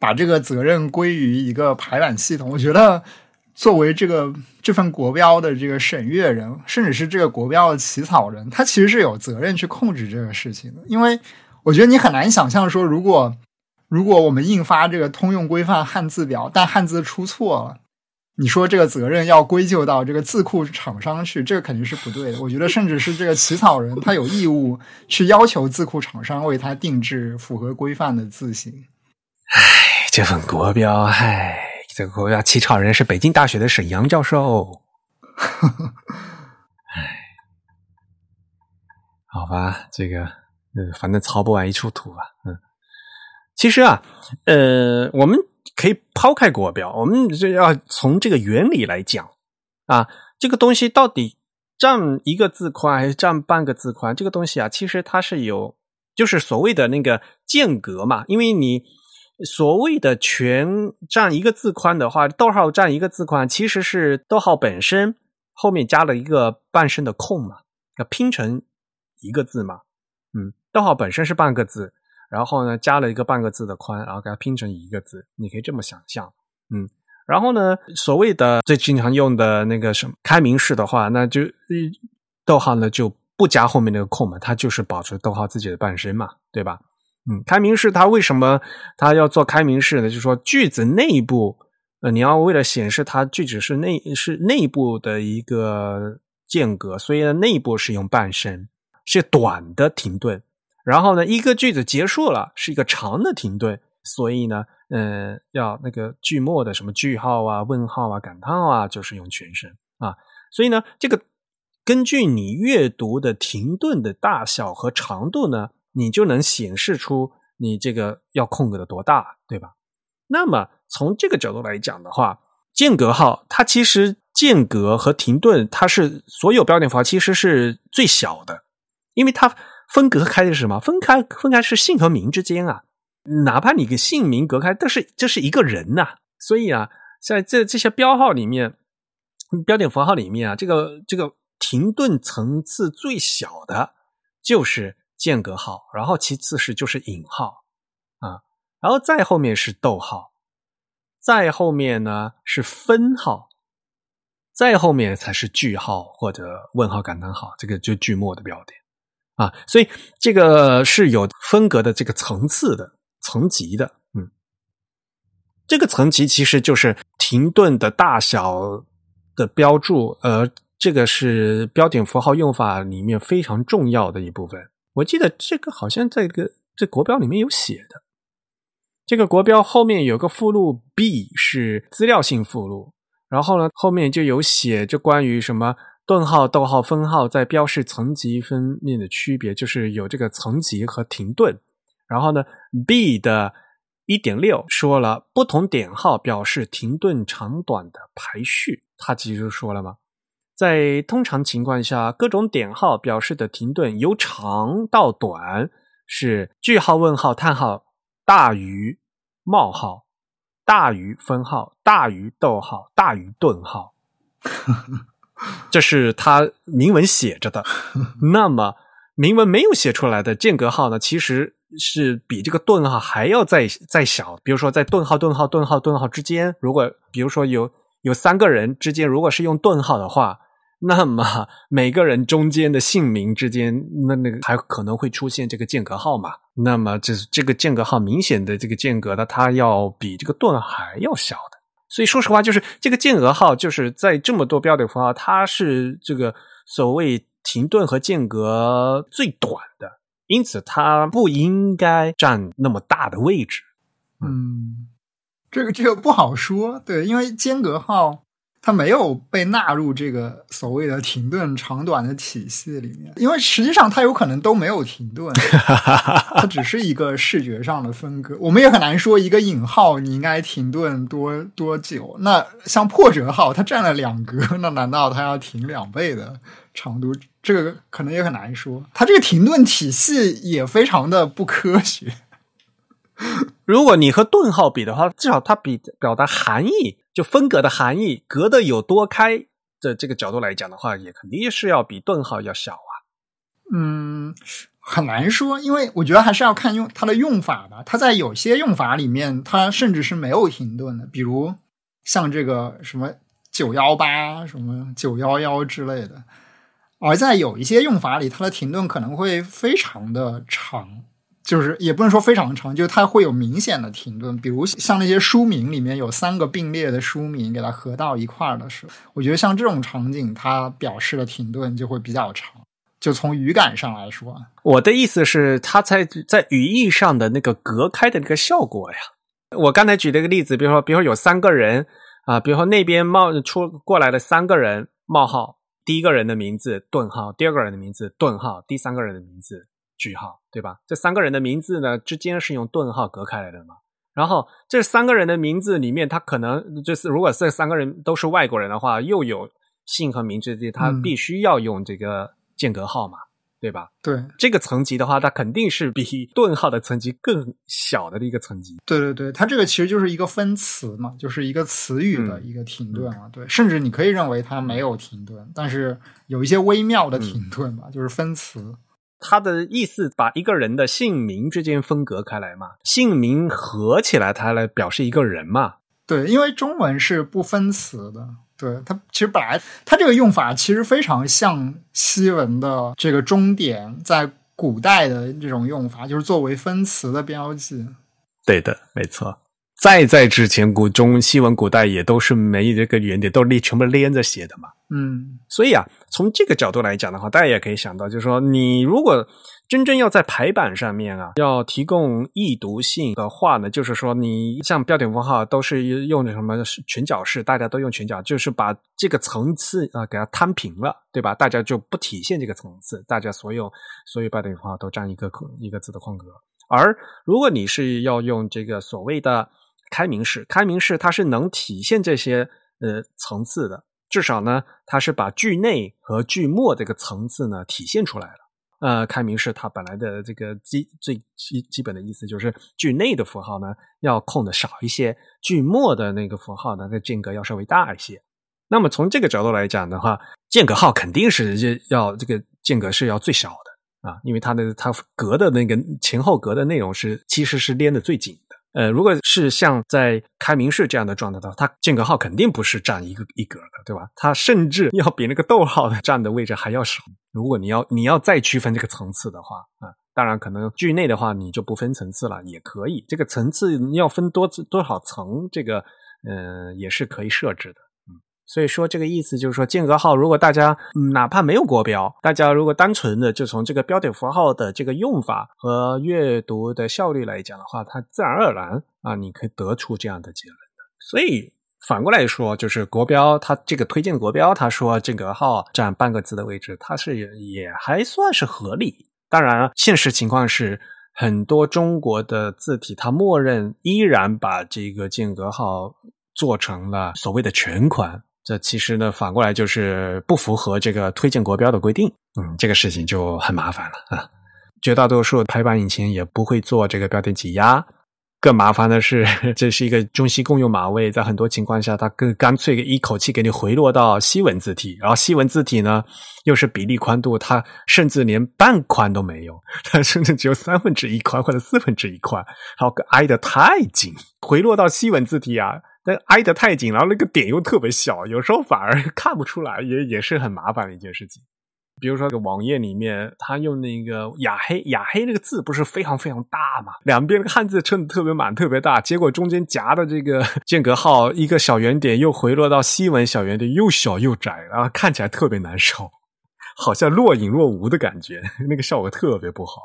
把这个责任归于一个排版系统。我觉得作为这个这份国标的这个审阅人，甚至是这个国标的起草人，他其实是有责任去控制这个事情的。因为我觉得你很难想象说，如果如果我们印发这个通用规范汉字表，但汉字出错了。你说这个责任要归咎到这个字库厂商去，这个肯定是不对的。我觉得，甚至是这个起草人，他有义务去要求字库厂商为他定制符合规范的字形。唉，这份国标，唉，这个国标起草人是北京大学的沈阳教授。唉，好吧，这个，呃，反正抄不完一出土吧。嗯，其实啊，呃，我们。可以抛开国标，我们就要从这个原理来讲啊，这个东西到底占一个字宽还是占半个字宽？这个东西啊，其实它是有，就是所谓的那个间隔嘛。因为你所谓的全占一个字宽的话，逗号占一个字宽，其实是逗号本身后面加了一个半声的空嘛，要拼成一个字嘛。嗯，逗号本身是半个字。然后呢，加了一个半个字的宽，然后给它拼成一个字，你可以这么想象，嗯。然后呢，所谓的最经常用的那个什么开明式的话，那就逗号呢就不加后面那个空嘛，它就是保持逗号自己的半身嘛，对吧？嗯，开明式它为什么它要做开明式呢？就是说句子内部，呃，你要为了显示它句子是内是内部的一个间隔，所以呢，内部是用半身，是短的停顿。然后呢，一个句子结束了，是一个长的停顿，所以呢，嗯，要那个句末的什么句号啊、问号啊、感叹号啊，就是用全声啊。所以呢，这个根据你阅读的停顿的大小和长度呢，你就能显示出你这个要空格的多大，对吧？那么从这个角度来讲的话，间隔号它其实间隔和停顿，它是所有标点符号其实是最小的，因为它。分隔开的是什么？分开分开是姓和名之间啊，哪怕你跟姓名隔开，但是这是一个人呐。所以啊，在这这些标号里面，标点符号里面啊，这个这个停顿层次最小的就是间隔号，然后其次是就是引号啊，然后再后面是逗号，再后面呢是分号，再后面才是句号或者问号感叹号，这个就句末的标点。啊，所以这个是有分隔的这个层次的层级的，嗯，这个层级其实就是停顿的大小的标注，呃，这个是标点符号用法里面非常重要的一部分。我记得这个好像在个这国标里面有写的，这个国标后面有个附录 B 是资料性附录，然后呢后面就有写就关于什么。顿号、逗号、分号在标示层级分面的区别，就是有这个层级和停顿。然后呢，B 的一点六说了不同点号表示停顿长短的排序。他其实说了吗？在通常情况下，各种点号表示的停顿由长到短是句号、问号、叹号大于冒号大于分号大于逗号大于顿号。这是他明文写着的，那么明文没有写出来的间隔号呢？其实是比这个顿号还要再再小。比如说，在顿号、顿号、顿号、顿号之间，如果比如说有有三个人之间，如果是用顿号的话，那么每个人中间的姓名之间，那那个还可能会出现这个间隔号嘛？那么这这个间隔号明显的这个间隔的，它要比这个顿还要小的。所以说实话，就是这个间隔号，就是在这么多标点符号，它是这个所谓停顿和间隔最短的，因此它不应该占那么大的位置。嗯，这个这个不好说，对，因为间隔号。它没有被纳入这个所谓的停顿长短的体系里面，因为实际上它有可能都没有停顿，它只是一个视觉上的分割。我们也很难说一个引号你应该停顿多多久。那像破折号，它占了两格，那难道它要停两倍的长度？这个可能也很难说。它这个停顿体系也非常的不科学。如果你和顿号比的话，至少它比表达含义。就分隔的含义，隔的有多开的这个角度来讲的话，也肯定是要比顿号要小啊。嗯，很难说，因为我觉得还是要看用它的用法吧。它在有些用法里面，它甚至是没有停顿的，比如像这个什么九幺八、什么九幺幺之类的。而在有一些用法里，它的停顿可能会非常的长，就是也不能说非常长，就是它会有明显的停顿。比如像那些书名里面有三个并列的书名，给它合到一块儿的时候，我觉得像这种场景，它表示的停顿就会比较长。就从语感上来说，我的意思是，它在在语义上的那个隔开的那个效果呀。我刚才举了一个例子，比如说，比如说有三个人啊，比如说那边冒出过来的三个人冒号。第一个人的名字顿号，第二个人的名字顿号，第三个人的名字句号，对吧？这三个人的名字呢之间是用顿号隔开来的嘛？然后这三个人的名字里面，他可能就是如果这三个人都是外国人的话，又有姓和名字的，他必须要用这个间隔号嘛？对吧？对这个层级的话，它肯定是比顿号的层级更小的一个层级。对对对，它这个其实就是一个分词嘛，就是一个词语的一个停顿嘛。对，甚至你可以认为它没有停顿，但是有一些微妙的停顿吧，就是分词。它的意思把一个人的姓名之间分隔开来嘛，姓名合起来，它来表示一个人嘛。对，因为中文是不分词的。对它其实本来它这个用法其实非常像西文的这个终点，在古代的这种用法，就是作为分词的标记。对的，没错。再在之前，古中西文古代也都是没这个原点，都连全部连着写的嘛。嗯，所以啊，从这个角度来讲的话，大家也可以想到，就是说你如果。真正要在排版上面啊，要提供易读性的话呢，就是说你像标点符号都是用的什么全角式，大家都用全角，就是把这个层次啊给它摊平了，对吧？大家就不体现这个层次，大家所有所有标点符号都占一个空一个字的空格。而如果你是要用这个所谓的开明式，开明式它是能体现这些呃层次的，至少呢，它是把句内和句末这个层次呢体现出来了。呃，开明是它本来的这个基最基基本的意思就是句内的符号呢要空的少一些，句末的那个符号呢，那间隔要稍微大一些。那么从这个角度来讲的话，间隔号肯定是要这个间隔是要最小的啊，因为它的它隔的那个前后隔的内容是其实是连的最紧。呃，如果是像在开明式这样的状态的话，它间隔号肯定不是占一个一格的，对吧？它甚至要比那个逗号的占的位置还要少。如果你要你要再区分这个层次的话啊，当然可能句内的话你就不分层次了，也可以。这个层次要分多多少层，这个嗯也是可以设置的。所以说，这个意思就是说，间隔号如果大家哪怕没有国标，大家如果单纯的就从这个标点符号的这个用法和阅读的效率来讲的话，它自然而然啊，你可以得出这样的结论的。所以反过来说，就是国标它这个推荐国标，他说间隔号占半个字的位置，它是也还算是合理。当然，现实情况是很多中国的字体它默认依然把这个间隔号做成了所谓的全款。这其实呢，反过来就是不符合这个推荐国标的规定，嗯，这个事情就很麻烦了啊。绝大多数排版引擎也不会做这个标点挤压，更麻烦的是，这是一个中西共用码位，在很多情况下，它更干脆一口气给你回落到西文字体，然后西文字体呢又是比例宽度，它甚至连半宽都没有，它甚至只有三分之一宽或者四分之一宽，好挨得太紧，回落到西文字体啊。但挨得太紧，然后那个点又特别小，有时候反而 看不出来，也也是很麻烦的一件事情。比如说，这个网页里面，他用那个雅黑，雅黑那个字不是非常非常大嘛？两边那个汉字撑的特别满、特别大，结果中间夹的这个 间隔号一个小圆点又回落到西文小圆点，又小又窄，然后看起来特别难受，好像若隐若无的感觉，那个效果特别不好。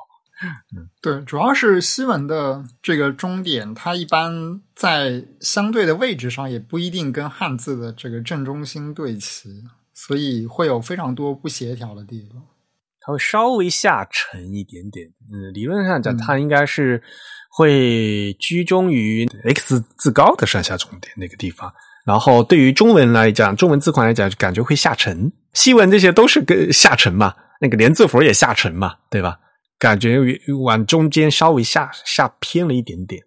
嗯，对，主要是西文的这个终点，它一般在相对的位置上也不一定跟汉字的这个正中心对齐，所以会有非常多不协调的地方。它会稍微下沉一点点。嗯，理论上讲，它应该是会居中于 x 字高的上下重点那个地方。然后对于中文来讲，中文字款来讲，感觉会下沉。西文这些都是跟下沉嘛，那个连字符也下沉嘛，对吧？感觉往中间稍微下下偏了一点点，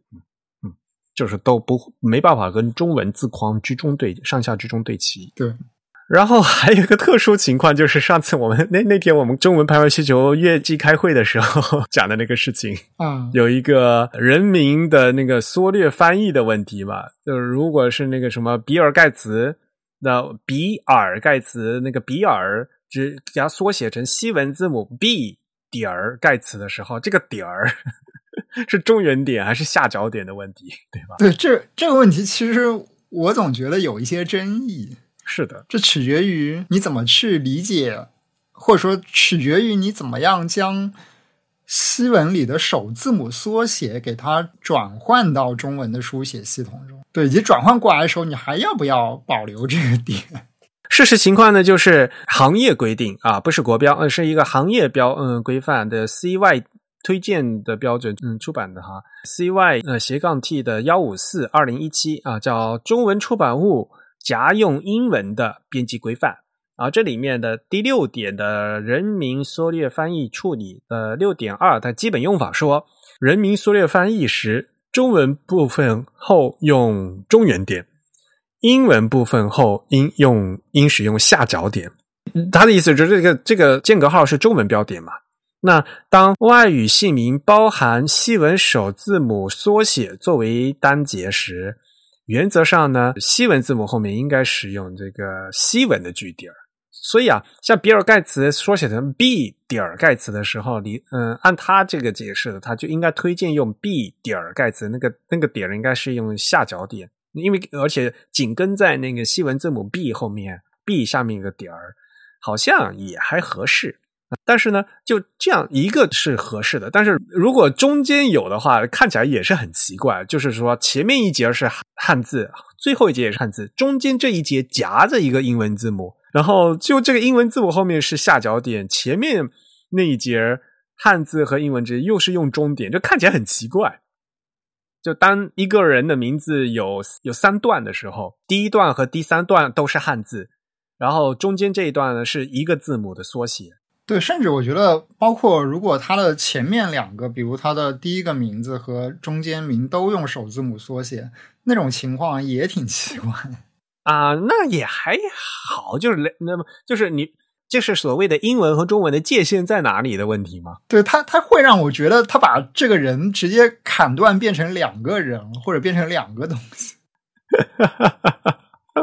嗯，就是都不没办法跟中文字框居中对上下居中对齐。对，然后还有一个特殊情况，就是上次我们 那那天我们中文排位需求月季开会的时候 讲的那个事情，嗯，有一个人名的那个缩略翻译的问题嘛，就是如果是那个什么比尔盖茨那比尔盖茨那个比尔，只给它缩写成西文字母 B 点儿盖茨的时候，这个点儿 是中原点还是下脚点的问题，对吧？对，这这个问题其实我总觉得有一些争议。是的，这取决于你怎么去理解，或者说取决于你怎么样将西文里的首字母缩写给它转换到中文的书写系统中。对，以及转换过来的时候，你还要不要保留这个点？事实情况呢，就是行业规定啊，不是国标，呃，是一个行业标嗯规范的 CY 推荐的标准，嗯，出版的哈，CY 呃斜杠 T 的幺五四二零一七啊，叫中文出版物。夹用英文的编辑规范啊，这里面的第六点的人名缩略翻译处理的六点二的基本用法说，人名缩略翻译时，中文部分后用中原点，英文部分后应用应使用下脚点。他的意思就是这个这个间隔号是中文标点嘛？那当外语姓名包含西文首字母缩写作为单节时。原则上呢，西文字母后面应该使用这个西文的句点儿。所以啊，像比尔盖茨缩写成 B 点儿盖茨的时候，你嗯，按他这个解释的，他就应该推荐用 B 点儿盖茨那个那个点儿应该是用下脚点，因为而且紧跟在那个西文字母 B 后面，B 下面一个点儿，好像也还合适。但是呢，就这样一个是合适的，但是如果中间有的话，看起来也是很奇怪。就是说，前面一节是汉字，最后一节也是汉字，中间这一节夹着一个英文字母，然后就这个英文字母后面是下角点，前面那一节汉字和英文字又是用中点，就看起来很奇怪。就当一个人的名字有有三段的时候，第一段和第三段都是汉字，然后中间这一段呢是一个字母的缩写。对，甚至我觉得，包括如果他的前面两个，比如他的第一个名字和中间名都用首字母缩写，那种情况也挺奇怪 啊。那也还好，就是那么就是你就是所谓的英文和中文的界限在哪里的问题吗？对他，他会让我觉得他把这个人直接砍断，变成两个人，或者变成两个东西，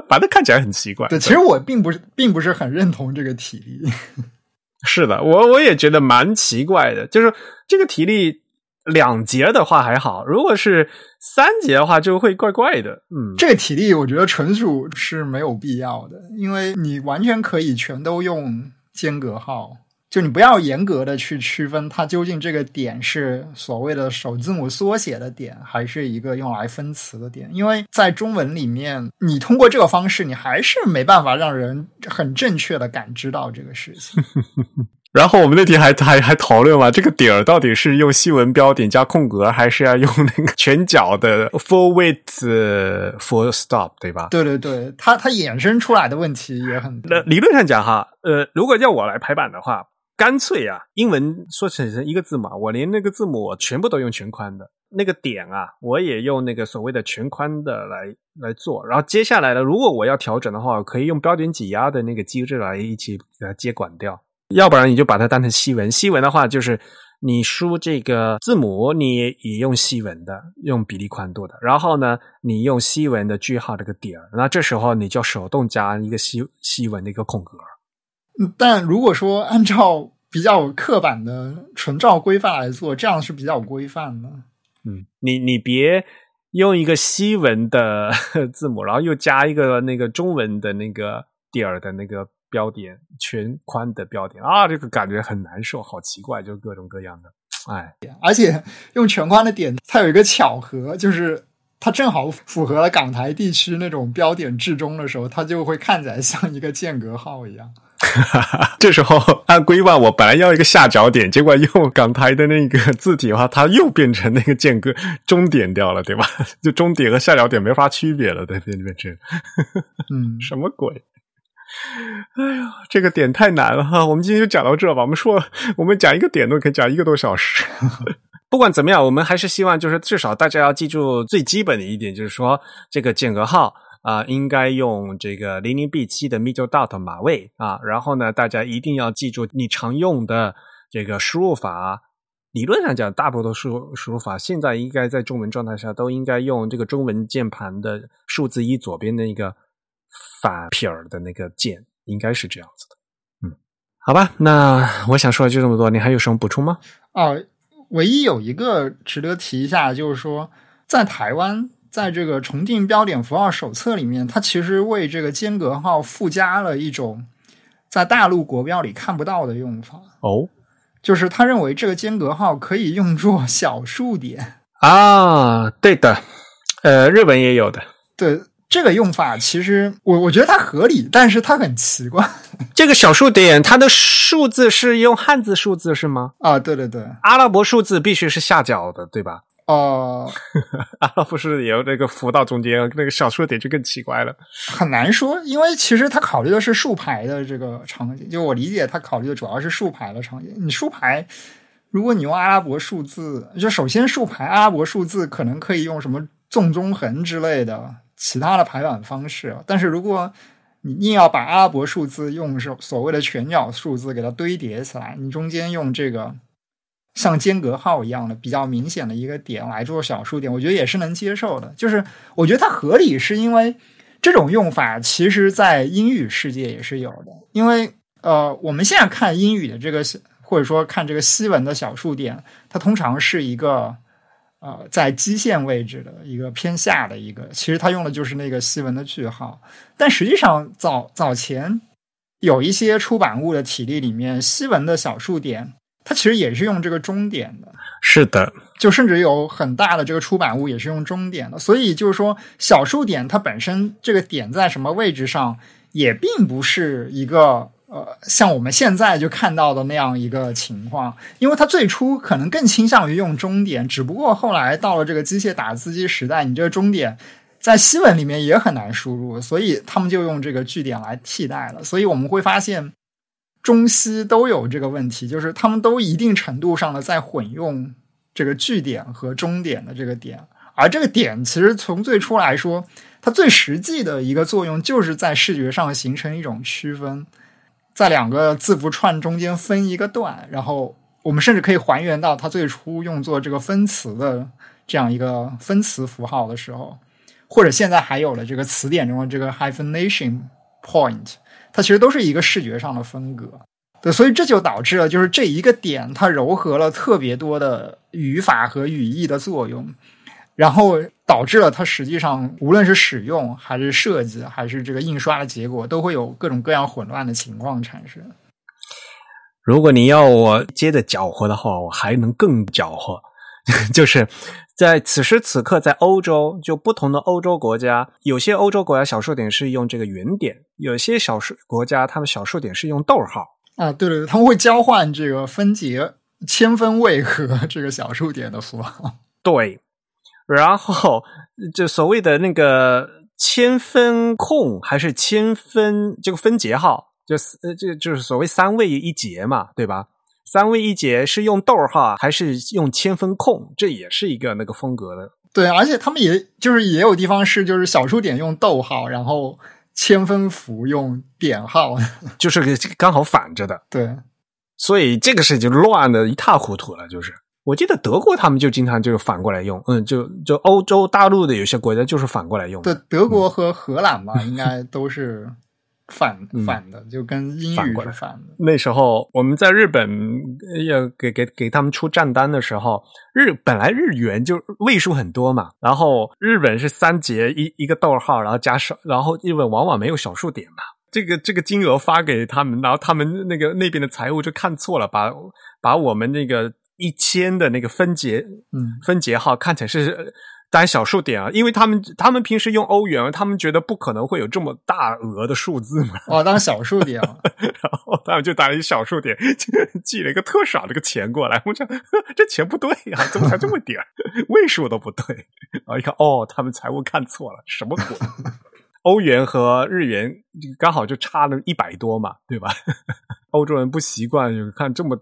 反正看起来很奇怪。对，其实我并不是，并不是很认同这个体力。是的，我我也觉得蛮奇怪的，就是这个体力两节的话还好，如果是三节的话就会怪怪的。嗯，这个体力我觉得纯属是没有必要的，因为你完全可以全都用间隔号。就你不要严格的去区分它究竟这个点是所谓的首字母缩写的点，还是一个用来分词的点，因为在中文里面，你通过这个方式，你还是没办法让人很正确的感知到这个事情。然后我们那天还 还还讨论嘛，这个点儿到底是用西文标点加空格，还是要用那个全角的 full width full stop，对吧？对对对，它它衍生出来的问题也很多。那理论上讲哈，呃，如果要我来排版的话。干脆啊，英文缩写成一个字母，我连那个字母我全部都用全宽的，那个点啊，我也用那个所谓的全宽的来来做。然后接下来呢，如果我要调整的话，可以用标点挤压的那个机制来一起给它接管掉。要不然你就把它当成西文，西文的话就是你输这个字母，你也用西文的，用比例宽度的。然后呢，你用西文的句号这个点儿，那这时候你就手动加一个西西文的一个空格。但如果说按照比较刻板的纯照规范来做，这样是比较规范的。嗯，你你别用一个西文的 字母，然后又加一个那个中文的那个点儿的那个标点，全宽的标点啊，这个感觉很难受，好奇怪，就各种各样的。哎，而且用全宽的点，它有一个巧合，就是它正好符合了港台地区那种标点至中的时候，它就会看起来像一个间隔号一样。这时候按规范，我本来要一个下角点，结果用港台的那个字体的话，它又变成那个间隔中点掉了，对吧？就中点和下角点没法区别了，对变变成，嗯，什么鬼？哎呀，这个点太难了哈！我们今天就讲到这吧。我们说，我们讲一个点都可以讲一个多小时。不管怎么样，我们还是希望，就是至少大家要记住最基本的一点，就是说这个间隔号。啊、应该用这个零零 B 七的 middle dot 码位啊，然后呢，大家一定要记住你常用的这个输入法。理论上讲，大部分输输入法现在应该在中文状态下都应该用这个中文键盘的数字一左边的一个反撇儿的那个键，应该是这样子的。嗯，好吧，那我想说的就这么多，你还有什么补充吗？哦，唯一有一个值得提一下，就是说，在台湾，在这个重定标点符号手册里面，它其实为这个间隔号附加了一种在大陆国标里看不到的用法，哦就是他认为这个间隔号可以用作小数点。啊，对的，呃，日本也有的。对这个用法，其实我我觉得它合理，但是它很奇怪 这个小数点，它的数字是用汉字数字是吗？啊！对对对，阿拉伯数字必须是下角的，对吧？呃，阿拉伯数字也有那个浮到中间，那个小数点就更奇怪了。很难说，因为其实他考虑的是竖排的这个场景，就我理解他考虑的主要是竖排的场景。你竖排，如果你用阿拉伯数字，就首先竖排阿拉伯数字可能可以用什么纵中横之类的其他的排版方式，但是如果你硬要把阿拉伯数字用所所谓的全角数字给它堆叠起来，你中间用这个像间隔号一样的比较明显的一个点来做小数点，我觉得也是能接受的。就是我觉得它合理，是因为这种用法其实在英语世界也是有的。因为呃，我们现在看英语的这个或者说看这个西文的小数点，它通常是一个呃在基线位置的一个偏下的一个，其实它用的就是那个西文的句号。但实际上早早前有一些出版物的体例里面，西文的小数点它其实也是用这个中点的。是的，就甚至有很大的这个出版物也是用中点的，所以就是说小数点它本身这个点在什么位置上，也并不是一个呃像我们现在就看到的那样一个情况，因为它最初可能更倾向于用中点，只不过后来到了这个机械打字机时代，你这个中点在西文里面也很难输入，所以他们就用这个句点来替代了，所以我们会发现。中西都有这个问题，就是他们都一定程度上的在混用这个句点和中点的这个点，而这个点其实从最初来说，它最实际的一个作用就是在视觉上形成一种区分，在两个字符串中间分一个段，然后我们甚至可以还原到它最初用作这个分词的这样一个分词符号的时候，或者现在还有了这个词典中的这个 hyphenation point。它其实都是一个视觉上的分隔，对，所以这就导致了，就是这一个点它糅合了特别多的语法和语义的作用，然后导致了它实际上无论是使用还是设计还是这个印刷的结果，都会有各种各样混乱的情况产生。如果你要我接着搅和的话，我还能更搅和，就是。在此时此刻，在欧洲，就不同的欧洲国家，有些欧洲国家小数点是用这个圆点，有些小数国家他们小数点是用逗号啊。对对对，他们会交换这个分节千分位和这个小数点的符号。对，然后就所谓的那个千分控还是千分这个分节号，就是呃，这就是所谓三位一节嘛，对吧？三位一节是用逗号还是用千分控？这也是一个那个风格的。对，而且他们也就是也有地方是就是小数点用逗号，然后千分符用点号，就是刚好反着的。对，所以这个事情乱的一塌糊涂了。就是我记得德国他们就经常就是反过来用，嗯，就就欧洲大陆的有些国家就是反过来用。对，德国和荷兰吧，应该都是。反反的，就跟英语是反的。那时候我们在日本要给给给他们出账单的时候，日本来日元就位数很多嘛，然后日本是三节一一个逗号，然后加上，然后日本往往没有小数点嘛。这个这个金额发给他们，然后他们那个那边的财务就看错了，把把我们那个一千的那个分节嗯分节号看起来是。单小数点啊，因为他们他们平时用欧元，他们觉得不可能会有这么大额的数字嘛。哦，当小数点，然后他们就打了一小数点，寄了一个特少的个钱过来。我想这钱不对呀，怎么才这么点？位数都不对。然后一看，哦，他们财务看错了，什么鬼？欧元和日元刚好就差了一百多嘛，对吧？欧洲人不习惯就看这么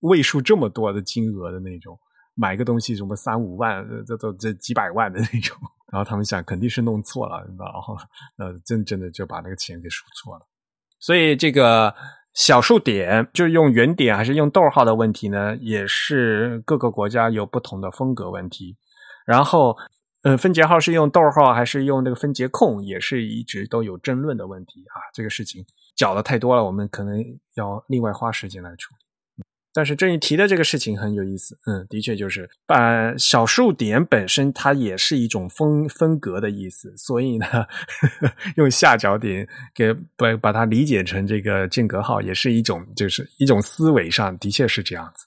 位数这么多的金额的那种。买个东西什么三五万，这都这几百万的那种，然后他们想肯定是弄错了，然后呃，真真的就把那个钱给输错了。所以这个小数点就是用圆点还是用逗号的问题呢，也是各个国家有不同的风格问题。然后，呃，分节号是用逗号还是用那个分节空，也是一直都有争论的问题啊。这个事情搅的太多了，我们可能要另外花时间来处理。但是这一提的这个事情很有意思，嗯，的确就是把小数点本身它也是一种分分隔的意思，所以呢，呵 呵用下角点给把把它理解成这个间隔号，也是一种就是一种思维上的确是这样子。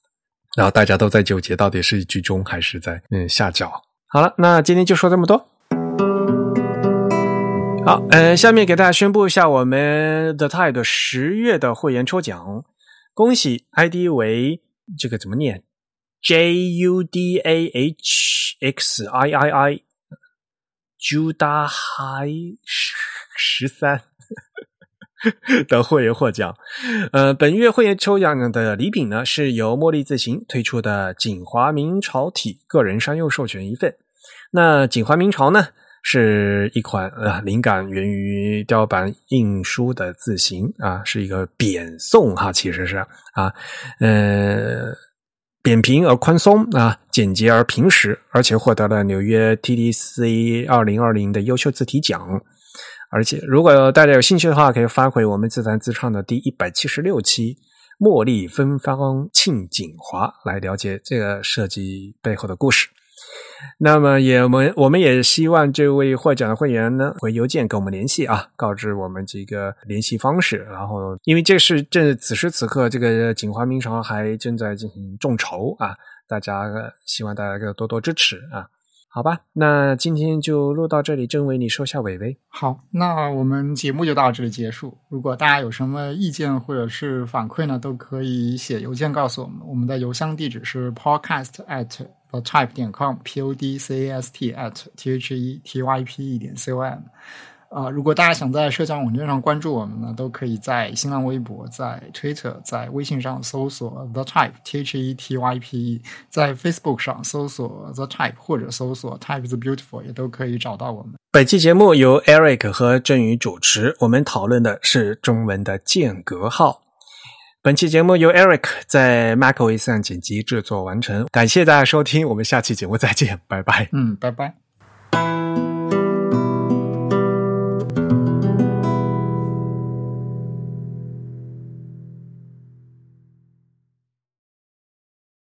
然后大家都在纠结到底是居中还是在嗯下角。好了，那今天就说这么多。好，呃，下面给大家宣布一下我们 The Tide 十月的会员抽奖。恭喜 ID 为这个怎么念？Judahxiii Judahai 十三 的会员获奖。呃，本月会员抽奖的礼品呢，是由茉莉自行推出的锦华明朝体个人商用授权一份。那锦华明朝呢？是一款呃，灵感源于雕版印书的字形啊，是一个扁宋哈，其实是啊，呃，扁平而宽松啊，简洁而平实，而且获得了纽约 TDC 二零二零的优秀字体奖。而且，如果大家有兴趣的话，可以发回我们自弹自唱的第一百七十六期《茉莉芬芳沁锦华》来了解这个设计背后的故事。那么也我们我们也希望这位获奖的会员呢回邮件跟我们联系啊，告知我们这个联系方式。然后，因为这是正此时此刻，这个锦华明朝还正在进行众筹啊，大家希望大家多多支持啊。好吧，那今天就录到这里，郑伟你收下尾尾。好，那我们节目就到这里结束。如果大家有什么意见或者是反馈呢，都可以写邮件告诉我们。我们的邮箱地址是 podcast at the type 点 com，p o d c a s t at t h e t y p e 点 c o m。啊，如果大家想在社交网站上关注我们呢，都可以在新浪微博、在 Twitter、在微信上搜索 The Type T H E T Y P E，在 Facebook 上搜索 The Type 或者搜索 Type is Beautiful，也都可以找到我们。本期节目由 Eric 和振宇主持，我们讨论的是中文的间隔号。本期节目由 Eric 在 Mac OS 上剪辑制作完成，感谢大家收听，我们下期节目再见，拜拜。嗯，拜拜。